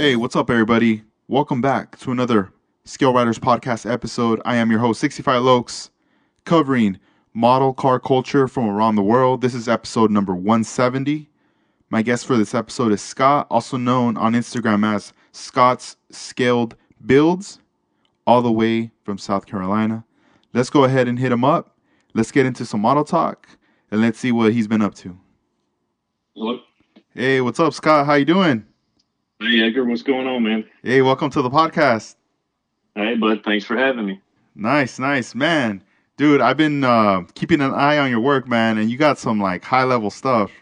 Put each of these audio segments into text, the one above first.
Hey, what's up, everybody? Welcome back to another Scale Riders podcast episode. I am your host, 65 Lokes, covering model car culture from around the world. This is episode number 170. My guest for this episode is Scott, also known on Instagram as Scott's Scaled Builds, all the way from South Carolina. Let's go ahead and hit him up. Let's get into some model talk and let's see what he's been up to. Hello. Hey, what's up, Scott? How you doing? Hey, Edgar. What's going on, man? Hey, welcome to the podcast. Hey, bud. Thanks for having me. Nice, nice, man. Dude, I've been uh, keeping an eye on your work, man, and you got some like high level stuff.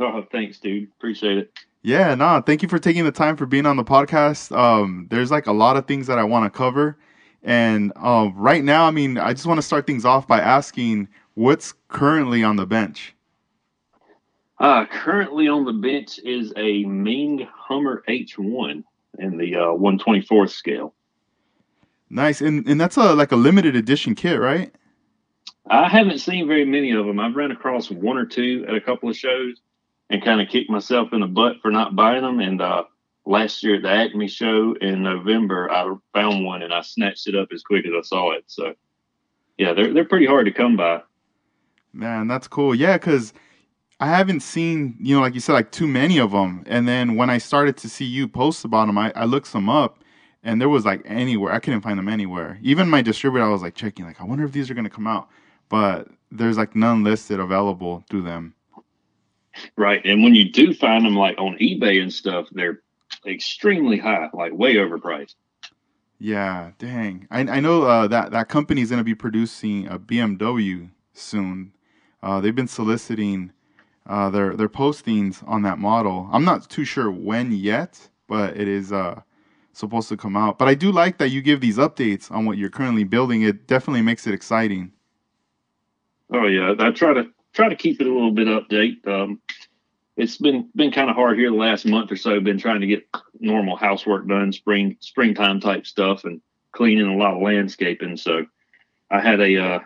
Oh, thanks, dude. Appreciate it. Yeah, nah, thank you for taking the time for being on the podcast. Um, there's like a lot of things that I want to cover. And um, right now, I mean, I just want to start things off by asking what's currently on the bench? Uh, currently on the bench is a Meng Hummer H1 in the uh, 124th scale. Nice, and and that's a like a limited edition kit, right? I haven't seen very many of them. I've run across one or two at a couple of shows, and kind of kicked myself in the butt for not buying them. And uh, last year at the Acme show in November, I found one and I snatched it up as quick as I saw it. So, yeah, they're they're pretty hard to come by. Man, that's cool. Yeah, because I haven't seen, you know, like you said, like too many of them. And then when I started to see you post about them, I, I looked some up and there was like anywhere. I couldn't find them anywhere. Even my distributor, I was like checking, like, I wonder if these are going to come out. But there's like none listed available through them. Right. And when you do find them like on eBay and stuff, they're extremely high, like way overpriced. Yeah, dang. I, I know uh, that that company is going to be producing a BMW soon. Uh, they've been soliciting uh, their their postings on that model. I'm not too sure when yet, but it is uh, supposed to come out. But I do like that you give these updates on what you're currently building. It definitely makes it exciting. Oh yeah, I try to try to keep it a little bit update. Um, it's been been kind of hard here the last month or so. Been trying to get normal housework done, spring springtime type stuff, and cleaning a lot of landscaping. So I had a uh,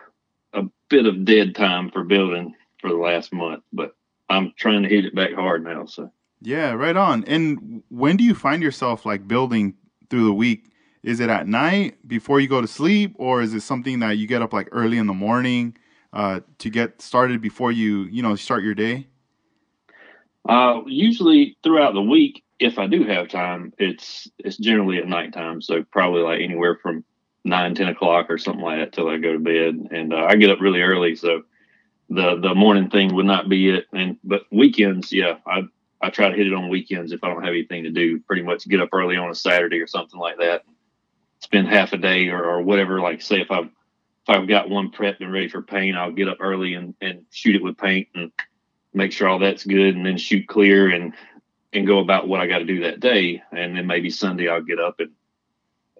a bit of dead time for building for the last month, but I'm trying to hit it back hard now. So yeah, right on. And when do you find yourself like building through the week? Is it at night before you go to sleep, or is it something that you get up like early in the morning uh, to get started before you you know start your day? Uh, usually throughout the week, if I do have time, it's it's generally at nighttime. So probably like anywhere from nine, ten o'clock or something like that till I go to bed. And uh, I get up really early, so the the morning thing would not be it. And but weekends, yeah, I I try to hit it on weekends if I don't have anything to do. Pretty much get up early on a Saturday or something like that. Spend half a day or, or whatever. Like say if I've if I've got one prepped and ready for paint, I'll get up early and, and shoot it with paint and make sure all that's good and then shoot clear and and go about what I got to do that day. And then maybe Sunday I'll get up and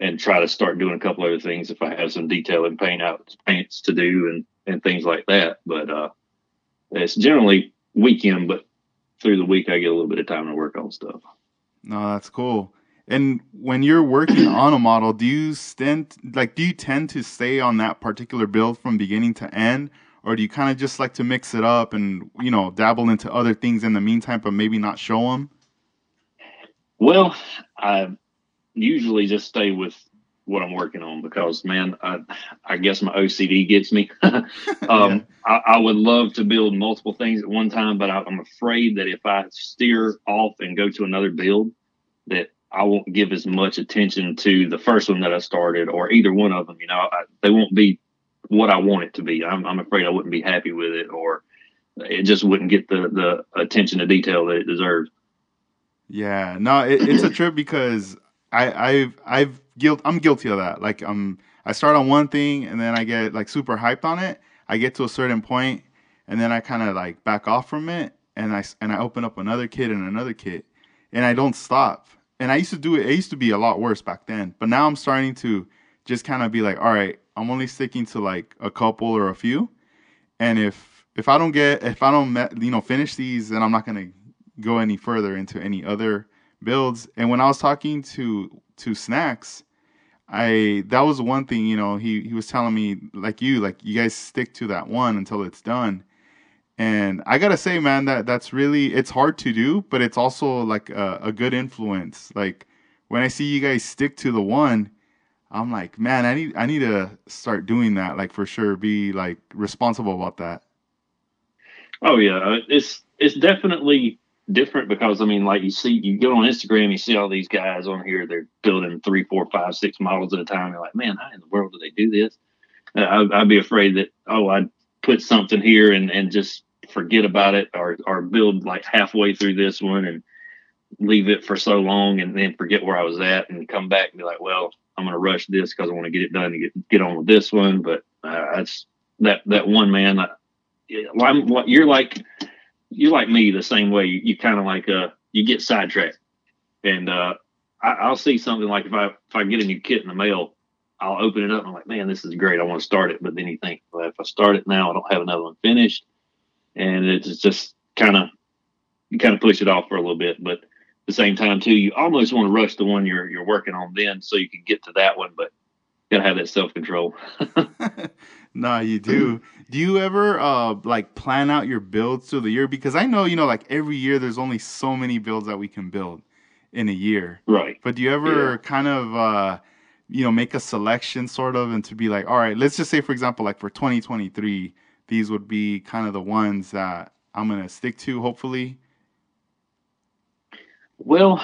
and try to start doing a couple other things if I have some detail and paint out paints to do and and things like that. But uh, it's generally weekend, but through the week I get a little bit of time to work on stuff. No, that's cool. And when you're working on a model, do you tend like do you tend to stay on that particular build from beginning to end, or do you kind of just like to mix it up and you know dabble into other things in the meantime, but maybe not show them? Well, I usually just stay with what I'm working on because man, I, I guess my OCD gets me. um, yeah. I, I, would love to build multiple things at one time, but I, am afraid that if I steer off and go to another build, that I won't give as much attention to the first one that I started or either one of them. You know, I, they won't be what I want it to be. I'm, I'm afraid I wouldn't be happy with it, or it just wouldn't get the the attention to detail that it deserves. Yeah, no, it, it's a trip because I I've I've guilt I'm guilty of that. Like um I start on one thing and then I get like super hyped on it. I get to a certain point and then I kind of like back off from it and I and I open up another kit and another kit and I don't stop. And I used to do it. It used to be a lot worse back then, but now I'm starting to just kind of be like, all right, I'm only sticking to like a couple or a few, and if if I don't get if I don't you know finish these, then I'm not gonna go any further into any other builds. And when I was talking to to Snacks, I that was one thing, you know, he he was telling me like you, like you guys stick to that one until it's done. And I gotta say, man, that that's really it's hard to do, but it's also like a, a good influence. Like when I see you guys stick to the one, I'm like, man, I need I need to start doing that. Like for sure, be like responsible about that. Oh yeah, it's it's definitely different because I mean, like you see, you go on Instagram, you see all these guys on here, they're building three, four, five, six models at a time. You're like, man, how in the world do they do this? Uh, I, I'd be afraid that oh, I'd put something here and and just forget about it, or or build like halfway through this one and leave it for so long and then forget where I was at and come back and be like, well, I'm going to rush this because I want to get it done and get get on with this one. But uh, that's that that one man. I, I'm, you're like you're like me the same way. You, you kind of like uh you get sidetracked, and uh I, will see something like if I if I get a new kit in the mail, I'll open it up and I'm like, man, this is great. I want to start it, but then you think, well, if I start it now, I don't have another one finished, and it's just kind of you kind of push it off for a little bit, but the same time too, you almost want to rush the one you're you're working on then so you can get to that one, but gotta have that self control. nah, you do. Do you ever uh like plan out your builds through the year? Because I know, you know, like every year there's only so many builds that we can build in a year. Right. But do you ever yeah. kind of uh you know make a selection sort of and to be like, all right, let's just say for example, like for 2023, these would be kind of the ones that I'm gonna stick to, hopefully. Well,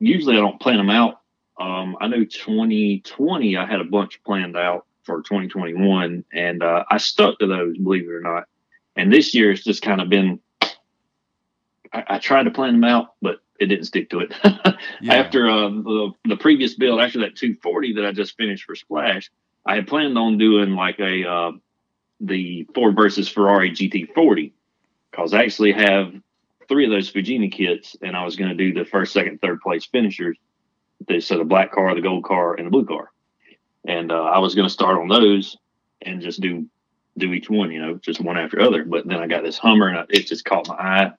usually I don't plan them out. Um, I know 2020 I had a bunch planned out for 2021, and uh, I stuck to those, believe it or not. And this year it's just kind of been. I, I tried to plan them out, but it didn't stick to it. yeah. After uh, the the previous build, after that 240 that I just finished for Splash, I had planned on doing like a uh, the Ford versus Ferrari GT40 because I actually have three of those Fujimi kits, and I was going to do the first, second, third place finishers. So a black car, the gold car, and the blue car. And uh, I was going to start on those and just do do each one, you know, just one after other. But then I got this Hummer, and I, it just caught my eye,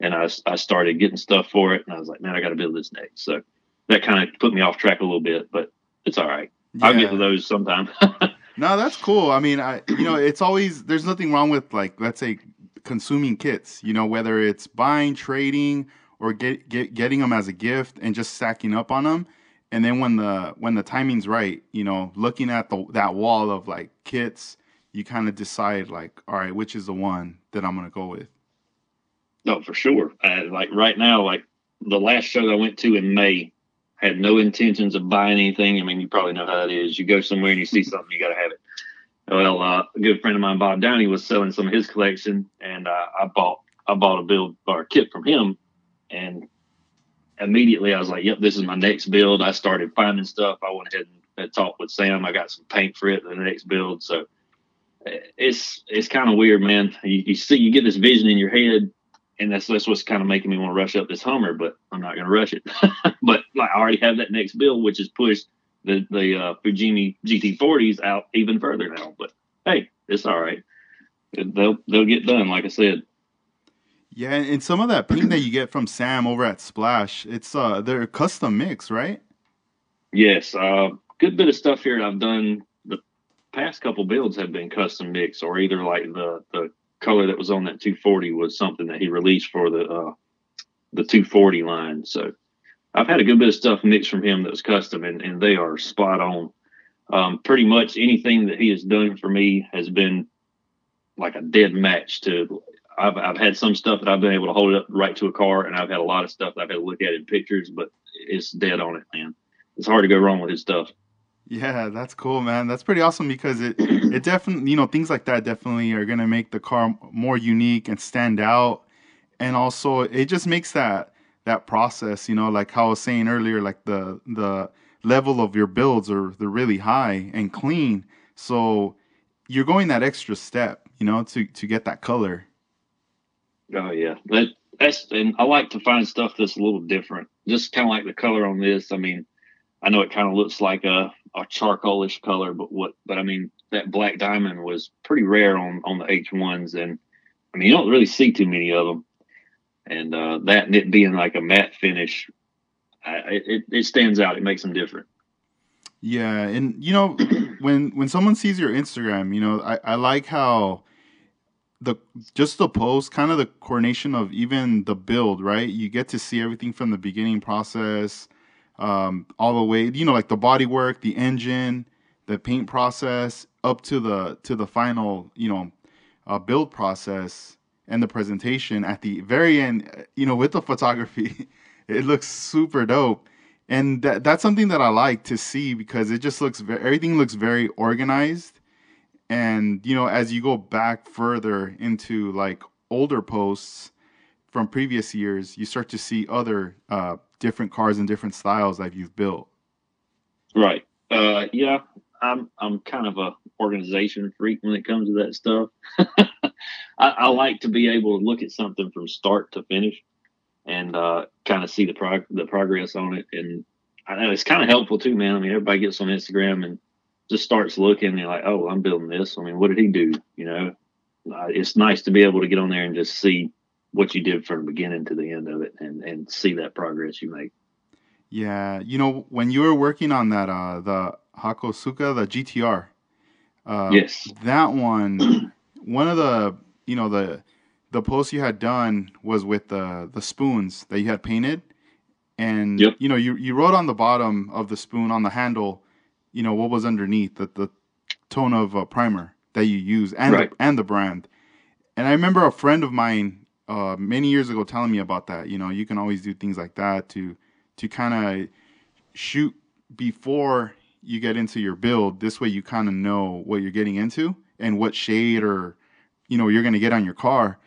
and I I started getting stuff for it, and I was like, man, I got to build this next. So that kind of put me off track a little bit, but it's all right. Yeah. I'll get to those sometime. no, that's cool. I mean, I you know, it's always there's nothing wrong with like let's say consuming kits, you know, whether it's buying, trading, or get, get getting them as a gift and just stacking up on them. And then when the when the timing's right, you know, looking at the that wall of like kits, you kind of decide like, all right, which is the one that I'm gonna go with. No, for sure. Uh, like right now, like the last show I went to in May, had no intentions of buying anything. I mean, you probably know how that is. You go somewhere and you see something, you got to have it. Well, uh, a good friend of mine, Bob Downey, was selling some of his collection, and uh, I bought I bought a build or a kit from him, and immediately I was like, "Yep, this is my next build." I started finding stuff. I went ahead and talked with Sam. I got some paint for it the next build. So it's it's kind of weird, man. You, you see, you get this vision in your head, and that's that's what's kind of making me want to rush up this Hummer, but I'm not going to rush it. but like I already have that next build, which is pushed the the uh, Fujimi GT40s out even further now. But hey, it's all right. They'll they'll get done, like I said. Yeah, and some of that paint that you get from Sam over at Splash, it's uh custom mix, right? Yes, uh, good bit of stuff here I've done. The past couple builds have been custom mix, or either like the the color that was on that 240 was something that he released for the uh, the 240 line. So I've had a good bit of stuff mixed from him that was custom, and, and they are spot on. Um, pretty much anything that he has done for me has been like a dead match to. I've I've had some stuff that I've been able to hold it up right to a car, and I've had a lot of stuff that I've had to look at in pictures, but it's dead on it, man. It's hard to go wrong with his stuff. Yeah, that's cool, man. That's pretty awesome because it it definitely you know things like that definitely are gonna make the car more unique and stand out, and also it just makes that that process. You know, like how I was saying earlier, like the the level of your builds are they're really high and clean. So you're going that extra step, you know, to to get that color. Oh yeah, that that's and I like to find stuff that's a little different. Just kind of like the color on this. I mean, I know it kind of looks like a a charcoalish color, but what? But I mean, that black diamond was pretty rare on on the H ones, and I mean, you don't really see too many of them and uh, that it being like a matte finish, I, it it stands out. It makes them different. Yeah, and you know when when someone sees your Instagram, you know I, I like how the just the post, kind of the coordination of even the build, right? You get to see everything from the beginning process, um, all the way, you know, like the body work, the engine, the paint process, up to the to the final, you know, uh, build process and the presentation at the very end. You know, with the photography, it looks super dope, and that that's something that I like to see because it just looks very, everything looks very organized and you know as you go back further into like older posts from previous years you start to see other uh, different cars and different styles that you've built. Right. Uh, yeah i'm i'm kind of a organization freak when it comes to that stuff. I, I, like to be able to look at something from start to finish and uh, kind of see the prog- the progress on it. And I know it's kind of helpful too, man. I mean, everybody gets on Instagram and just starts looking and you're like, oh, I'm building this. I mean, what did he do? You know, uh, it's nice to be able to get on there and just see what you did from the beginning to the end of it and, and see that progress you make. Yeah. You know, when you were working on that, uh, the Hakosuka, the GTR, uh, yes, that one, one of the, you know, the, the post you had done was with the, the spoons that you had painted. And, yep. you know, you, you wrote on the bottom of the spoon on the handle, you know what was underneath the, the tone of uh, primer that you use and right. the, and the brand. And I remember a friend of mine uh, many years ago telling me about that. You know, you can always do things like that to to kind of shoot before you get into your build. This way, you kind of know what you're getting into and what shade or you know you're gonna get on your car.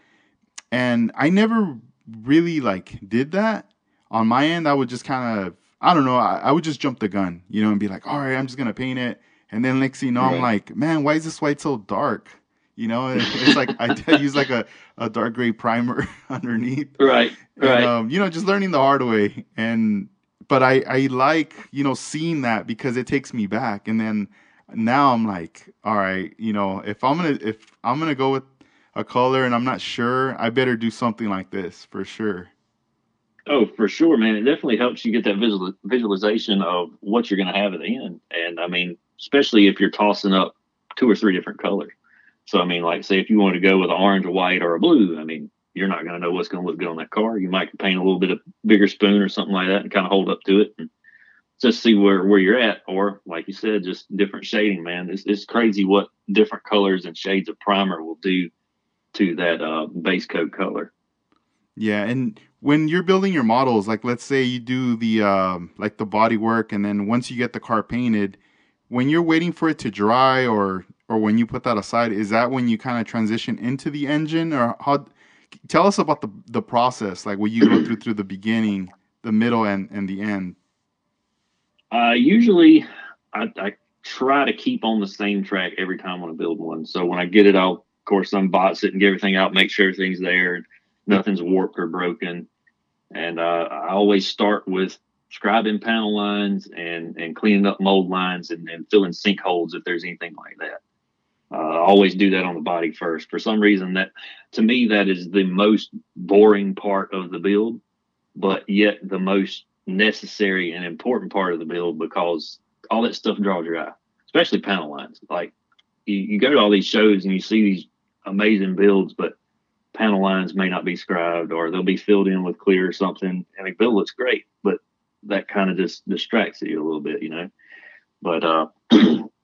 And I never really like did that on my end. I would just kind of I don't know. I, I, would just jump the gun, you know, and be like, all right, I'm just gonna paint it. And then next thing you know, right. I'm like, man, why is this white so dark? You know, it's like I, use like a, a dark gray primer underneath. Right. Right. And, um, you know, just learning the hard way. And but I I like you know seeing that because it takes me back. And then now I'm like, all right, you know, if I'm gonna if I'm gonna go with a color and I'm not sure, I better do something like this for sure. Oh, for sure, man. It definitely helps you get that visual, visualization of what you're going to have at the end. And I mean, especially if you're tossing up two or three different colors. So, I mean, like, say if you want to go with an orange, a white, or a blue, I mean, you're not going to know what's going to look good on that car. You might paint a little bit of bigger spoon or something like that and kind of hold up to it and just see where, where you're at. Or, like you said, just different shading, man. It's, it's crazy what different colors and shades of primer will do to that uh, base coat color. Yeah, and when you're building your models, like let's say you do the um, like the body work, and then once you get the car painted, when you're waiting for it to dry, or or when you put that aside, is that when you kind of transition into the engine, or how? Tell us about the the process, like what you go through through the beginning, the middle, and and the end. Uh, usually, I, I try to keep on the same track every time when I build one. So when I get it, I'll of course unbox it and get everything out, make sure everything's there nothing's warped or broken. And uh, I always start with scribing panel lines and, and cleaning up mold lines and, and filling sinkholes if there's anything like that. Uh, I always do that on the body first. For some reason, that to me that is the most boring part of the build, but yet the most necessary and important part of the build because all that stuff draws your eye, especially panel lines. Like you, you go to all these shows and you see these amazing builds, but panel lines may not be scribed or they'll be filled in with clear or something. I mean, Bill looks great, but that kind of just distracts you a little bit, you know. But uh,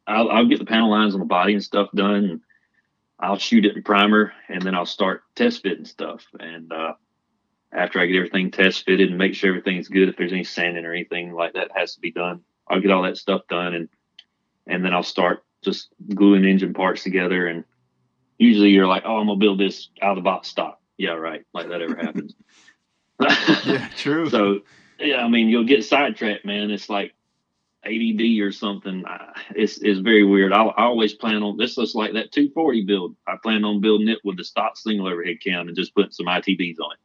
I'll, I'll, get the panel lines on the body and stuff done. And I'll shoot it in primer, and then I'll start test fitting stuff. And uh, after I get everything test fitted and make sure everything's good, if there's any sanding or anything like that has to be done, I'll get all that stuff done, and and then I'll start just gluing engine parts together and usually you're like, oh, I'm gonna build this out of the box stock. Yeah, right. Like that ever happens. yeah, true. So yeah, I mean, you'll get sidetracked, man. It's like ADD or something. It's it's very weird. I, I always plan on this. Looks like that 240 build. I plan on building it with the stock single overhead cam and just putting some ITBs on it.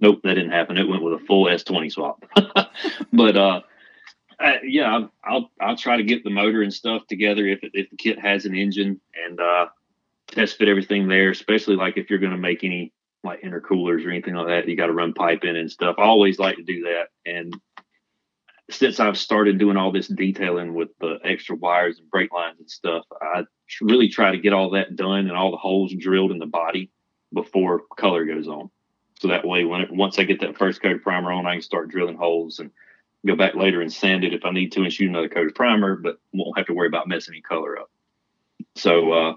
Nope, that didn't happen. It went with a full S20 swap. but uh, uh, yeah, I'll I'll try to get the motor and stuff together if it, if the kit has an engine, and uh, test fit everything there, especially like if you're going to make any like intercoolers or anything like that, you got to run pipe in and stuff. I always like to do that. And since I've started doing all this detailing with the extra wires and brake lines and stuff, I really try to get all that done and all the holes drilled in the body before color goes on. So that way, when it, once I get that first coat of primer on, I can start drilling holes and go back later and sand it if I need to and shoot another coat of primer, but won't have to worry about messing any color up. So uh,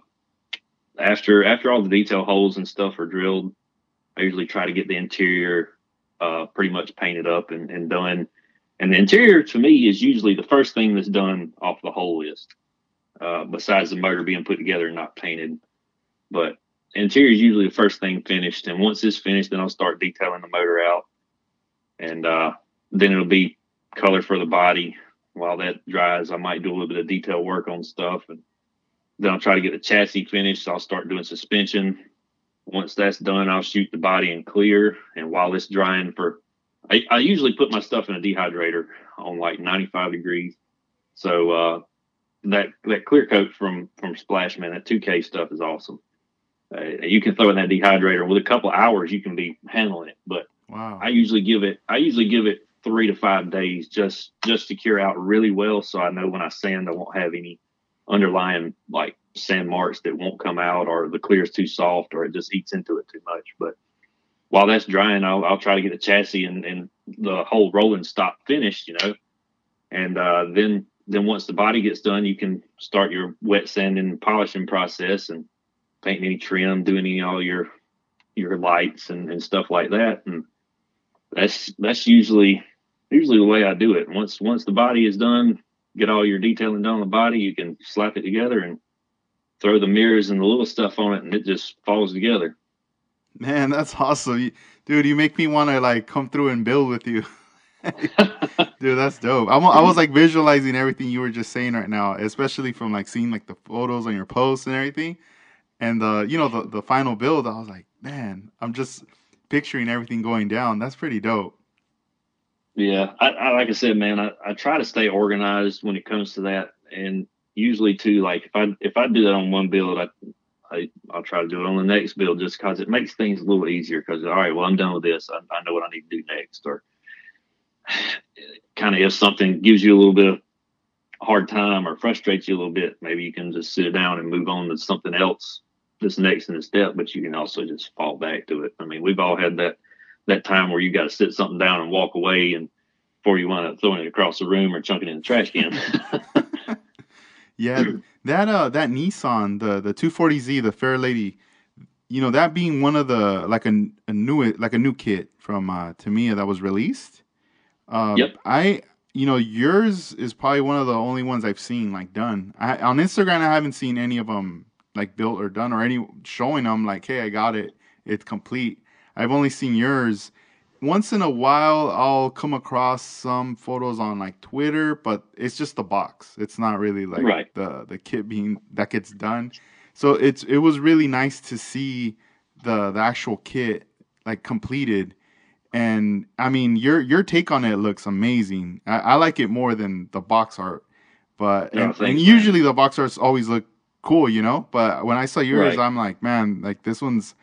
after after all the detail holes and stuff are drilled, I usually try to get the interior uh, pretty much painted up and, and done. And the interior to me is usually the first thing that's done off the whole list, uh, besides the motor being put together and not painted. But interior is usually the first thing finished. And once it's finished, then I'll start detailing the motor out. And uh, then it'll be color for the body. While that dries, I might do a little bit of detail work on stuff. And then I'll try to get the chassis finished. So I'll start doing suspension. Once that's done, I'll shoot the body in clear. And while it's drying for, I, I usually put my stuff in a dehydrator on like 95 degrees. So uh, that that clear coat from from Splashman, that 2K stuff is awesome. Uh, you can throw in that dehydrator with a couple hours, you can be handling it. But Wow. I usually give it I usually give it three to five days just just to cure out really well, so I know when I sand I won't have any underlying like sand marks that won't come out, or the clear is too soft, or it just eats into it too much. But while that's drying, I'll, I'll try to get the chassis and, and the whole rolling stop finished, you know, and uh, then then once the body gets done, you can start your wet sanding and polishing process and painting any trim, doing any all your your lights and, and stuff like that. And that's that's usually usually the way I do it. Once once the body is done, get all your detailing done on the body, you can slap it together and throw the mirrors and the little stuff on it, and it just falls together. Man, that's awesome, dude. You make me want to like come through and build with you, dude. That's dope. I'm, I was like visualizing everything you were just saying right now, especially from like seeing like the photos on your posts and everything, and the you know the the final build. I was like, man, I'm just picturing everything going down. That's pretty dope. Yeah, I, I like I said, man, I, I try to stay organized when it comes to that, and usually too, like if I if I do that on one build, I, I I'll try to do it on the next build just because it makes things a little easier. Because all right, well I'm done with this, I, I know what I need to do next, or kind of if something gives you a little bit of hard time or frustrates you a little bit, maybe you can just sit down and move on to something else that's next in the step. But you can also just fall back to it. I mean, we've all had that that time where you got to sit something down and walk away and before you wind up throwing it across the room or chunking it in the trash can. Yeah, that uh that Nissan, the the 240Z, the Fairlady, you know that being one of the like a, a new like a new kit from uh Tamiya that was released. Um, Yep. I you know yours is probably one of the only ones I've seen like done. I on Instagram I haven't seen any of them like built or done or any showing them like hey I got it it's complete. I've only seen yours. Once in a while, I'll come across some photos on like Twitter, but it's just the box. It's not really like Right. the the kit being that gets done. So it's it was really nice to see the the actual kit like completed. And I mean, your your take on it looks amazing. I, I like it more than the box art, but Yeah, and, and usually the box arts always look cool, you know. But when I saw yours, Right. I'm like, man, like this one's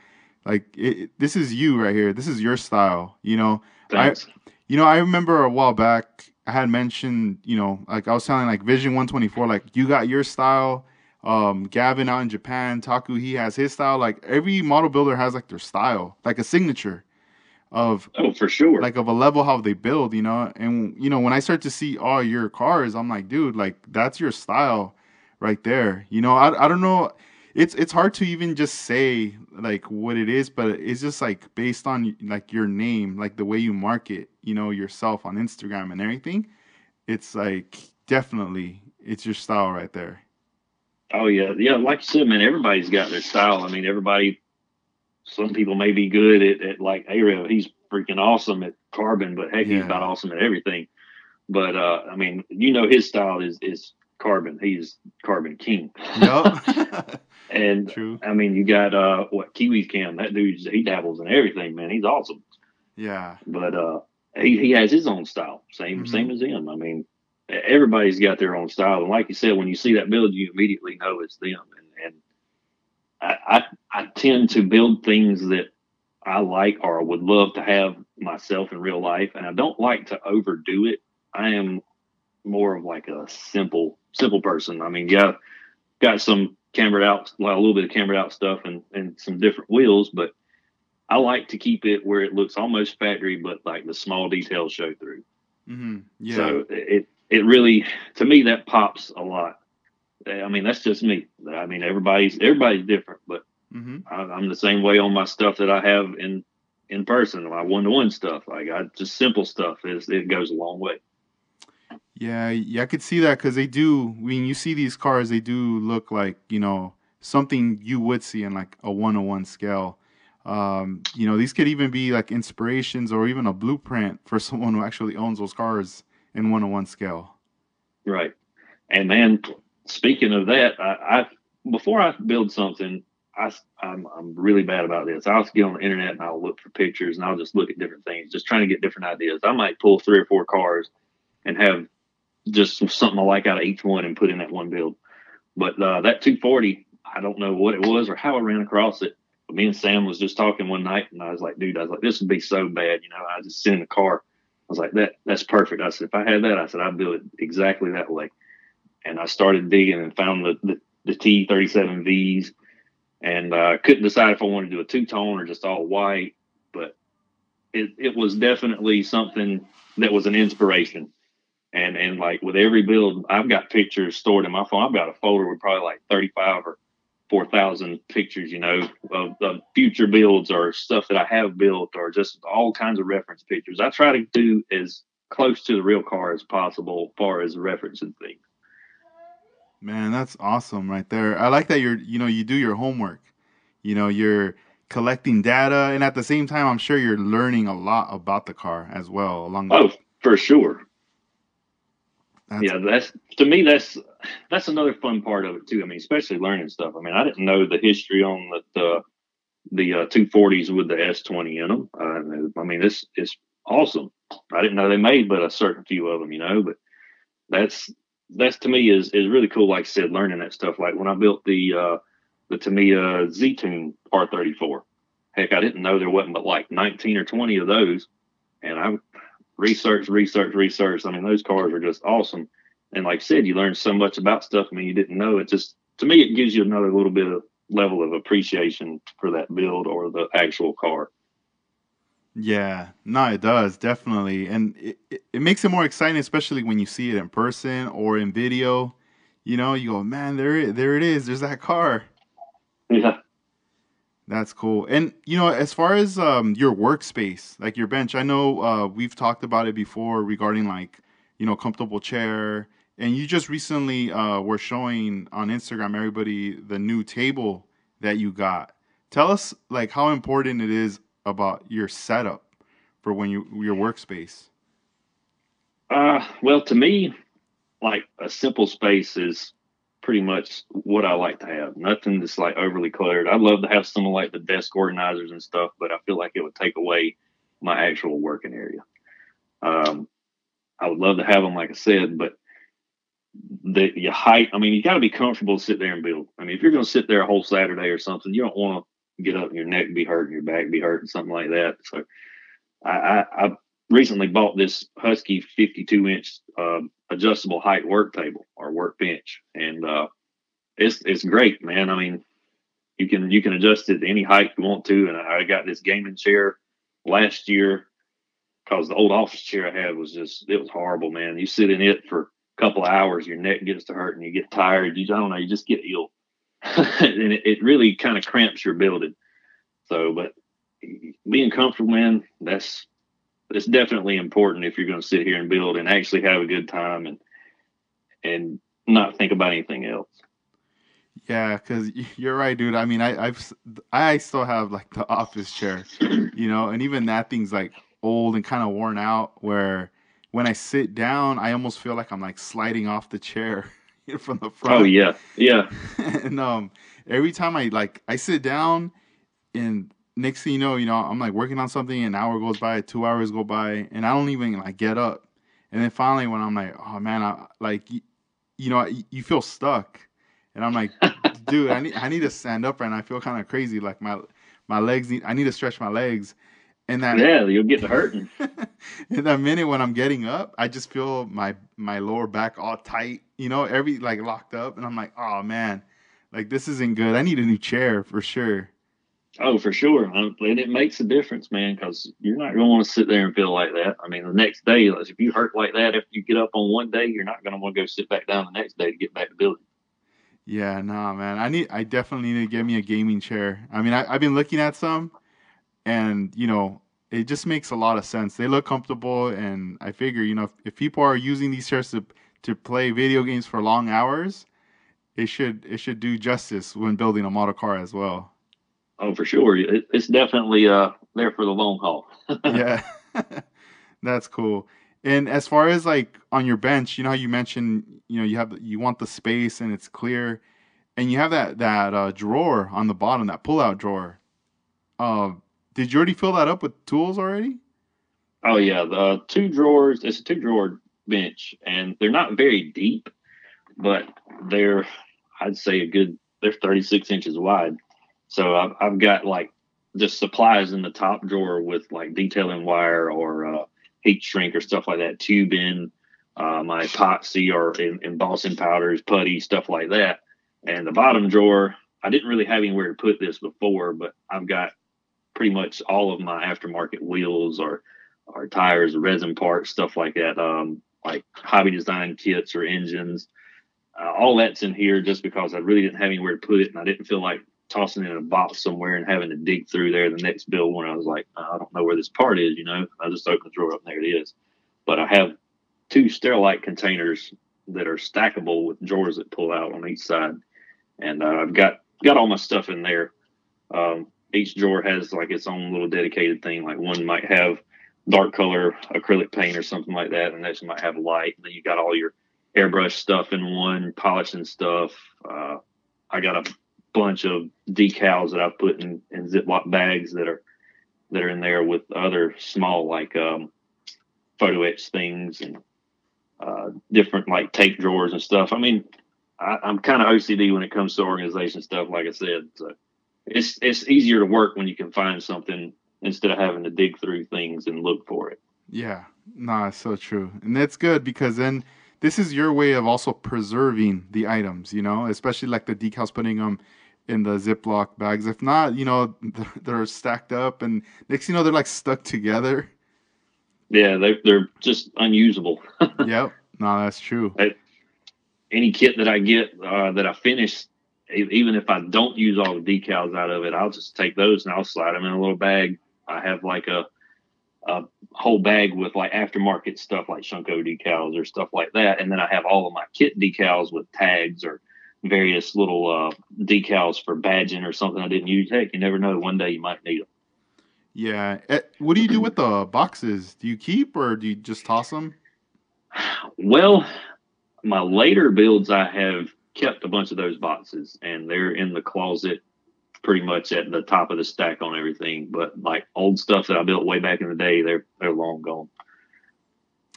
like it, this is you right here. This is your style, you know. Thanks. You know, I remember a while back I had mentioned, you know, like I was telling like Vision 124, like you got your style. Um, Gavin out in Japan, Taku, he has his style. Like every model builder has like their style, like a signature of oh, for sure. like of a level how they build, you know. And you know, when I start to see all your cars, I'm like, dude, like that's your style right there. You know, I I don't know. It's it's hard to even just say like what it is, but it's just like based on like your name, like the way you market, you know, yourself on Instagram and everything. It's like definitely it's your style right there. Oh yeah, yeah. Like you said, man, everybody's got their style. I mean, everybody. Some people may be good at, at like Arab. He's freaking awesome at carbon, but heck, he's Yeah. about awesome at everything. But uh, I mean, you know, his style is is carbon. He's carbon king. Yup. And True. I mean, you got uh, what Kiwi's Cam. That dude, he dabbles in everything, man. He's awesome. Yeah. But uh, he he has his own style. Same Mhm. same as him. I mean, everybody's got their own style, and like you said, when you see that build, you immediately know it's them. And, and I, I I tend to build things that I like or would love to have myself in real life, and I don't like to overdo it. I am more of like a simple simple person. I mean, yeah, got some cambered out, like a little bit of cambered out stuff, and and some different wheels, but I like to keep it where it looks almost factory, but like the small details show through. Mm-hmm. Yeah. So it it really to me that pops a lot. I mean that's just me. I mean everybody's everybody's different, but mm-hmm. I, I'm the same way on my stuff that I have in in person. My one to one stuff, like I just simple stuff is it goes a long way. Yeah, yeah, I could see that because they do. When you see these cars, they do look like you know something you would see in like a one-on-one scale. Um, you know, these could even be like inspirations or even a blueprint for someone who actually owns those cars in one-on-one scale. Right. And man, speaking of that, I, I before I build something, I, I'm, I'm really bad about this. I'll get on the internet and I'll look for pictures and I'll just look at different things, just trying to get different ideas. I might pull three or four cars and have just something I like out of each one and put in that one build. But uh, that 240, I don't know what it was or how I ran across it. But me and Sam was just talking one night, and I was like, "Dude, I was like, this would be so bad." You know, I just sit in the car. I was like, "That that's perfect." I said, "If I had that, I said I'd build it exactly that way." And I started digging and found the the, the T37Vs, and uh, couldn't decide if I wanted to do a two tone or just all white. But it it was definitely something that was an inspiration and and like with every build, I've got pictures stored in my phone. I've got a folder with probably like thirty five or four thousand pictures, you know, of, of, future builds or stuff that I have built or just all kinds of reference pictures. I try to do as close to the real car as possible, as far as referencing things. Man, that's awesome right there. I like that you're, you know, you do your homework. You know, you're collecting data, and at the same time, I'm sure you're learning a lot about the car as well. Along. The Oh, for sure. That's, yeah, that's to me that's that's another fun part of it too. I mean, especially learning stuff. I mean, I didn't know the history on the the, the uh, 240s with the S20 in them. Uh, I mean, this is awesome. I didn't know they made but a certain few of them, you know. But that's that's to me is is really cool. Like I said, learning that stuff. Like when I built the uh, the Tamiya Z Tune R34. Heck, I didn't know there wasn't but like 19 or 20 of those, and I research, research, research. I mean, those cars are just awesome. And like I said, you learn so much about stuff. I mean, you didn't know. It just to me, it gives you another little bit of level of appreciation for that build or the actual car. Yeah, no, it does definitely, and it, it, it makes it more exciting, especially when you see it in person or in video. You know, you go, man, there, there it is. There's that car. Yeah. That's cool. And you know, as far as um, your workspace, like your bench, I know uh, we've talked about it before regarding like you know comfortable chair, and you just recently uh, were showing on Instagram everybody the new table that you got. Tell us like how important it is about your setup for when you your workspace. Uh, well, to me, like a simple space is pretty much what I like to have. Nothing that's like overly cluttered. I'd love to have some of like the desk organizers and stuff, but I feel like it would take away my actual working area. Um, I would love to have them, like I said, but the your height. I mean, you got to be comfortable to sit there and build. I mean, if you're going to sit there a whole Saturday or something, you don't want to get up and your neck be hurting, your back be hurting, something like that. So, I, I, I recently bought this Husky 52 inch uh, adjustable height work table or workbench, and uh, it's it's great, man. I mean, you can you can adjust it to any height you want to. And I got this gaming chair last year because the old office chair I had was just it was horrible, man. You sit in it for a couple of hours, your neck gets to hurt, and you get tired. You I don't know, you just get ill, and it, it really kind of cramps your building. So, but being comfortable, man, that's it's definitely important if you're going to sit here and build and actually have a good time and and not think about anything else. Yeah, because you're right, dude. I mean, I, I've I still have like the office chair, you know, and even that thing's like old and kind of worn out. Where when I sit down, I almost feel like I'm like sliding off the chair from the front. Oh yeah, yeah. and um, every time I like I sit down, and next thing you know, you know, I'm like working on something, an hour goes by, two hours go by, and I don't even like get up. And then finally, when I'm like, oh man, I like, you, you know, you feel stuck, and I'm like, dude, I need, I need to stand up, and I feel kind of crazy, like my, my legs need, I need to stretch my legs. And that yeah, you'll get hurting. in that minute when I'm getting up, I just feel my my lower back all tight, you know, every like locked up, and I'm like, oh man, like this isn't good. I need a new chair for sure. Oh, for sure. And it makes a difference, man, because you're not going to want to sit there and feel like that. I mean, the next day, if you hurt like that, if you get up on one day, you're not going to want to go sit back down the next day to get back to building. Yeah, nah, man. I need. I definitely need to get me a gaming chair. I mean, I, I've been looking at some, and you know, it just makes a lot of sense. They look comfortable, and I figure, you know, if, if people are using these chairs to to play video games for long hours, it should it should do justice when building a model car as well. Oh, for sure. It, it's definitely uh there for the long haul. yeah, that's cool. And as far as like on your bench, you know how you mentioned, you know, you have you want the space and it's clear, and you have that that uh, drawer on the bottom, that pull-out drawer. Uh, did you already fill that up with tools already? Oh yeah, the two drawers. It's a two drawer bench, and they're not very deep, but they're I'd say a good. They're 36 inches wide, so I've, I've got like just supplies in the top drawer with like detailing wire or uh, heat shrink or stuff like that, tubing, uh, my epoxy or embossing powders, putty, stuff like that. And the bottom drawer, I didn't really have anywhere to put this before, but I've got pretty much all of my aftermarket wheels or or tires, resin parts, stuff like that. Um, like hobby design kits or engines. Uh, all that's in here just because I really didn't have anywhere to put it, and I didn't feel like tossing it in a box somewhere and having to dig through there the next bill when I was like, I don't know where this part is, you know. I just open the drawer up and there it is. But I have two Sterilite containers that are stackable with drawers that pull out on each side, and uh, I've got got all my stuff in there. Um, each drawer has like its own little dedicated thing. Like one might have dark color acrylic paint or something like that, and next might have light. And then you got all your airbrush stuff in one, polishing stuff. Uh, I got a bunch of decals that I've put in, in Ziploc bags that are that are in there with other small like um, photo etch things and uh, different like tape drawers and stuff. I mean, I, am kind of OCD when it comes to organization stuff. Like I said, so it's it's easier to work when you can find something instead of having to dig through things and look for it. Yeah, no, it's so true, and that's good because then this is your way of also preserving the items. You know, especially like the decals, putting them in the Ziploc bags. If not, you know, they're stacked up, and next you know they're like stuck together. Yeah, they they're just unusable. yep, no, that's true. I, any kit that I get uh, that I finish even if I don't use all the decals out of it, I'll just take those and I'll slide them in a little bag. I have like a a whole bag with like aftermarket stuff like Shunko decals or stuff like that, and then I have all of my kit decals with tags or various little uh, decals for badging or something I didn't use. Heck, you never know. One day you might need them. Yeah. Eh, what do you do with the boxes? Do you keep or do you just toss them? Well, my later builds I have kept a bunch of those boxes and they're in the closet pretty much at the top of the stack on everything. But like old stuff that I built way back in the day, they're they're long gone.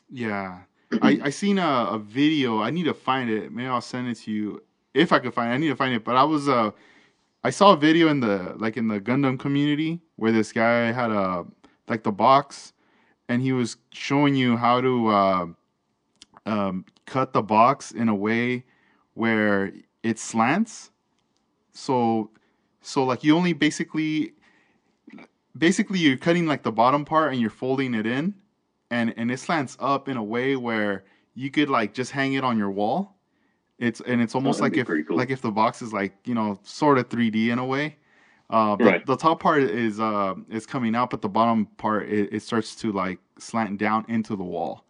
Yeah. I, I seen a, a video. I need to find it. Maybe I'll send it to you if I could find it. I need to find it. But I was uh I saw a video in the like in the Gundam community where this guy had a like the box and he was showing you how to uh, um, cut the box in a way where it slants. So so like you only basically basically you're cutting like the bottom part and you're folding it in and and it slants up in a way where you could like just hang it on your wall. It's and it's almost oh, like if cool. like if the box is like, you know, sort of 3D in a way. Uh, right. the top part is uh is coming out, but the bottom part it, it starts to like slant down into the wall.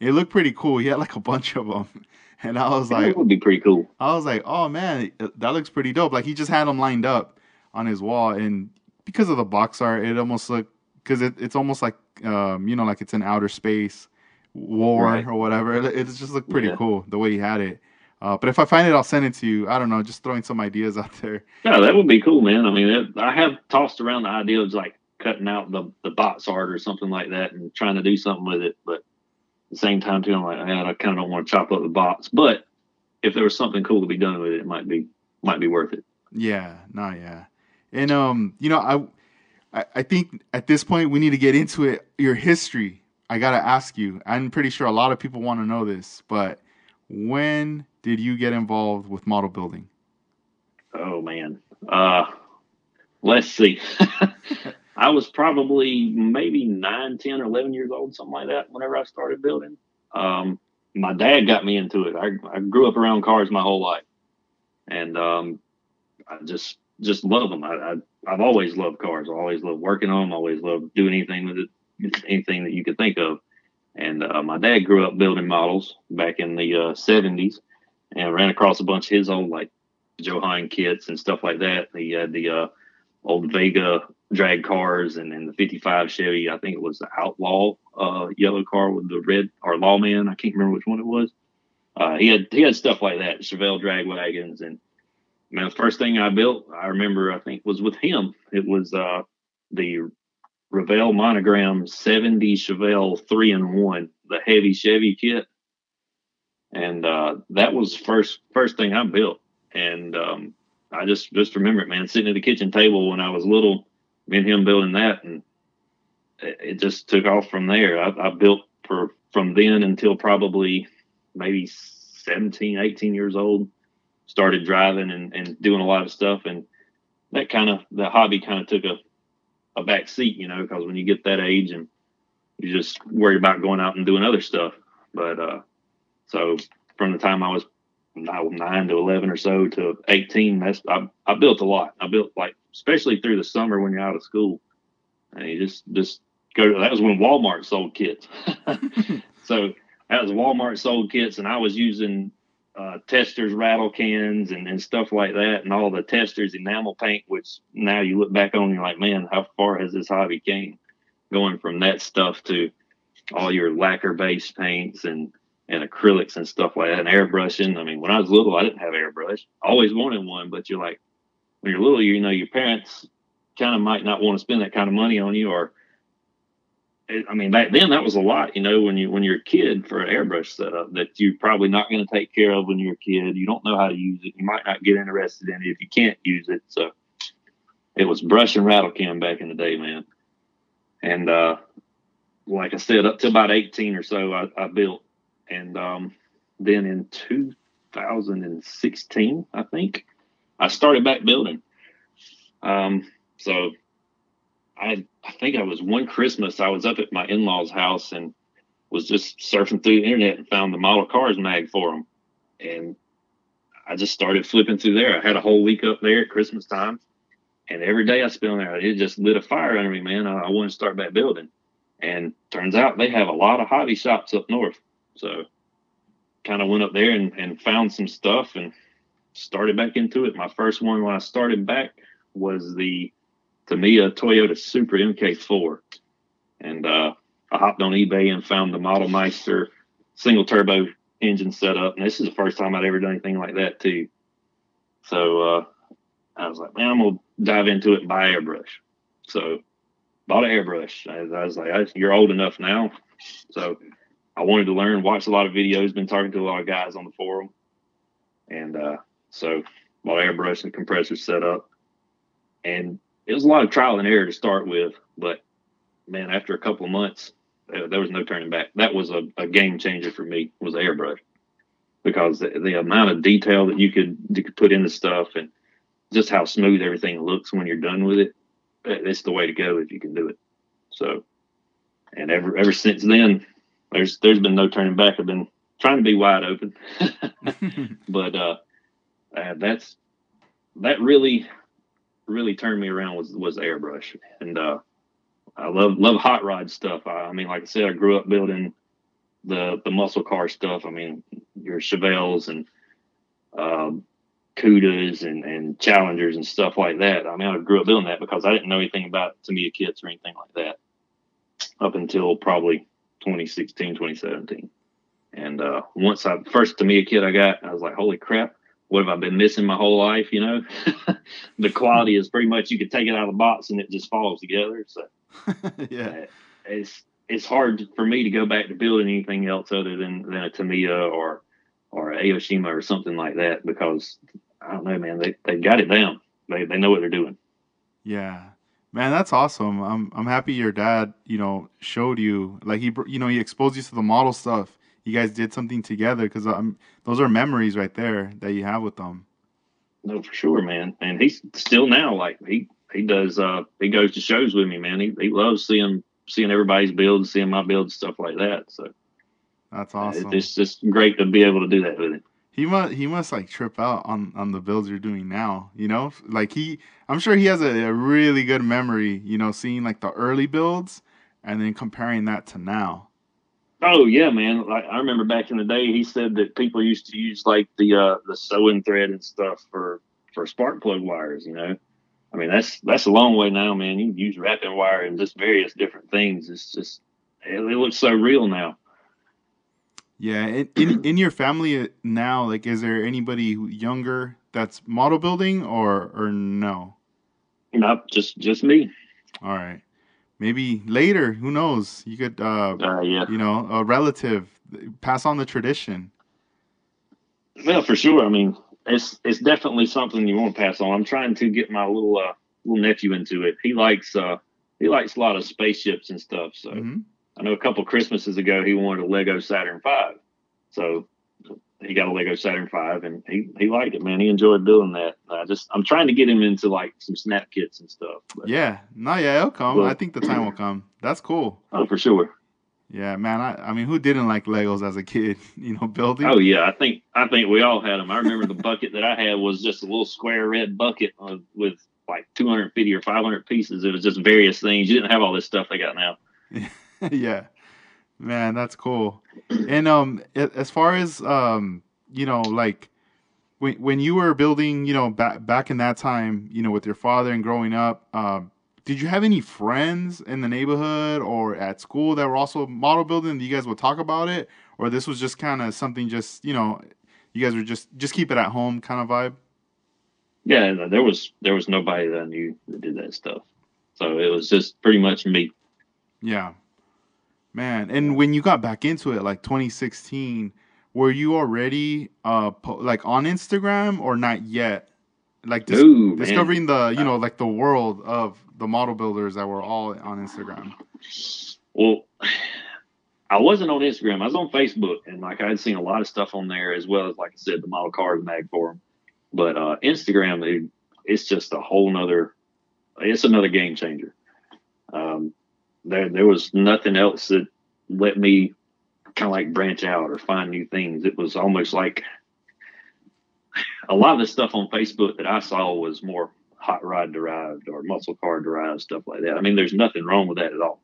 It looked pretty cool. He had like a bunch of them, and I was like, "That would be pretty cool." I was like, "Oh man, that looks pretty dope!" Like he just had them lined up on his wall, and because of the box art, it almost looked because it, it's almost like um, you know, like it's an outer space war right. or whatever. It, it, just looked pretty yeah. cool the way he had it. Uh, but if I find it, I'll send it to you. I don't know, just throwing some ideas out there. Yeah, that would be cool, man. I mean, it, I have tossed around the idea of like cutting out the the box art or something like that and trying to do something with it, but at the same time too, I'm like, man, I kind of don't want to chop up the box. But if there was something cool to be done with it, it might be might be worth it. Yeah, no, yeah, and um, you know, I, I think at this point we need to get into it. Your history. I gotta ask you. I'm pretty sure a lot of people want to know this, but when did you get involved with model building? Oh man, uh, let's see. I was probably maybe 9, 10, or 11 years old, something like that, whenever I started building. Um, my dad got me into it. I, I grew up around cars my whole life. And um, I just just love them. I, I, I've always loved cars. I always loved working on them. I Always loved doing anything with it, anything that you could think of. And uh, my dad grew up building models back in the uh, 70s and ran across a bunch of his old like Jo-Han kits and stuff like that. He had the uh, old Vega drag cars and then the 55 Chevy. I think it was the Outlaw uh, yellow car with the red or Lawman. I can't remember which one it was. Uh, he had he had stuff like that, Chevelle drag wagons, and man, the first thing I built, I remember, I think was with him. It was uh, the Revell Monogram 70 Chevelle three in one, the heavy Chevy kit, and uh, that was first first thing I built. And um, I just just remember it, man, sitting at the kitchen table when I was little, me and him building that, and it, just took off from there. I, I built for from then until probably maybe 17, 18 years old. Started driving and, and doing a lot of stuff, and that kind of the hobby kind of took a a back seat, you know, because when you get that age and you're just worried about going out and doing other stuff. But uh, so from the time I was nine to eleven or so to eighteen, that's I, I built a lot. I built like especially through the summer when you're out of school, and you just just go. To, that was when Walmart sold kits. so that was Walmart sold kits, and I was using uh, Testors, rattle cans, and, and stuff like that, and all the Testors enamel paint. Which now you look back on, you're like, man, how far has this hobby came? Going from that stuff to all your lacquer based paints and and acrylics and stuff like that, and airbrushing. I mean, when I was little, I didn't have airbrush. I always wanted one, but you're like, when you're little, you know, your parents kind of might not want to spend that kind of money on you, or I mean, back then that was a lot, you know, when you when you're a kid for an airbrush setup that you're probably not going to take care of when you're a kid. You don't know how to use it. You might not get interested in it if you can't use it. So it was brush and rattle can back in the day, man. And uh, like I said, up to about 18 or so, I, I built and um, then in 2016, I think, I started back building. Um, so I I think I was one Christmas I was up at my in laws' house and was just surfing through the internet and found the model cars mag for them, and I just started flipping through there. I had a whole week up there at Christmas time, and every day I spent there, it just lit a fire under me, man. I, I wanted to start back building, and turns out they have a lot of hobby shops up north. So kind of went up there and, and found some stuff and started back into it. My first one when I started back was the Tamiya Toyota Supra MK4. And uh, I hopped on eBay and found the Model Meister single turbo engine setup. And this is the first time I'd ever done anything like that, too. So uh, I was like, man, I'm going to dive into it and buy airbrush. So bought an airbrush. I, I was like, you're old enough now. So I wanted to learn, watched a lot of videos, been talking to a lot of guys on the forum. And uh, so bought airbrush and compressor set up. And it was a lot of trial and error to start with. But man, after a couple of months, there was no turning back. That was a, a game changer for me was airbrush because the, the, amount of detail that you could, you could put into stuff and just how smooth everything looks when you're done with it. It's the way to go if you can do it. So, and ever ever since then, there's there's been no turning back. I've been trying to be wide open, but uh, uh, that's that really really turned me around was was airbrush, and uh, I love love hot rod stuff. I, I, mean, like I said, I grew up building the the muscle car stuff. I mean, your Chevelles and um, Cudas and, and Challengers and stuff like that. I mean, I grew up building that because I didn't know anything about Tamiya kits or anything like that up until probably 2016, 2017. And uh, once I first Tamiya kit I got, I was like, holy crap, what have I been missing my whole life? You know, the quality is pretty much you could take it out of the box and it just falls together. So yeah, uh, it's it's hard for me to go back to building anything else other than than a Tamiya or or a Aoshima or something like that because I don't know, man, they they got it down. They they know what they're doing. Yeah, Man, that's awesome. I'm I'm happy your dad, you know, showed you like he you know he exposed you to the model stuff. You guys did something together because um those are memories right there that you have with them. No, for sure, man. And he's still now like he he does. Uh, he goes to shows with me, man. He he loves seeing seeing everybody's builds, seeing my builds, stuff like that. So That's awesome. it's just great to be able to do that with him. He must he must like trip out on on the builds you're doing now. You know, like he I'm sure he has a, a really good memory. You know, seeing like the early builds and then comparing that to now. Oh yeah, man. Like I remember back in the day, he said that people used to use like the uh the sewing thread and stuff for for spark plug wires. You know, I mean that's that's a long way now, man. You use wrapping wire and just various different things. It's just it, it looks so real now. Yeah, in, in in your family now, like, is there anybody younger that's model building or or no? Not just just me. All right, maybe later. Who knows? You could, uh, Uh, yeah. you know, a relative pass on the tradition. Well, for sure. I mean, it's it's definitely something you want to pass on. I'm trying to get my little uh, little nephew into it. He likes uh, he likes a lot of spaceships and stuff. So hmm I know a couple Christmases ago he wanted a Lego Saturn V. So he got a Lego Saturn V and he, he liked it, man. He enjoyed doing that. I just I'm trying to get him into like some snap kits and stuff. But, Yeah, no, yeah, it'll come. Well- I think the time will come. That's cool. Oh, for sure. Yeah, man. I, I mean, who didn't like Legos as a kid? You know, building. Oh yeah, I think I think we all had them. I remember the bucket that I had was just a little square red bucket uh, with like 250 or 500 pieces. It was just various things. You didn't have all this stuff they got now. yeah, man, that's cool. And um, as far as um, you know, like when when you were building, you know, back back in that time, you know, with your father and growing up, um, did you have any friends in the neighborhood or at school that were also model building? You guys would talk about it, or this was just kind of something, just you know, you guys were just just keep it at home kind of vibe. Yeah, there was there was nobody that I knew that did that stuff. So it was just pretty much me. Yeah. Man, and when you got back into it like 2016, were you already uh po- like on Instagram or not yet? Like dis- man. discovering the, you know, like the world of the model builders that were all on Instagram. Well, I wasn't on Instagram. I was on Facebook, and like I had seen a lot of stuff on there, as well as like I said, the model cars mag forum. But uh, Instagram, it, it's just a whole nother. It's another game changer. Um, there, there was nothing else that let me kind of like branch out or find new things. It was almost like a lot of the stuff on Facebook that I saw was more hot rod derived or muscle car derived stuff like that. I mean, there's nothing wrong with that at all.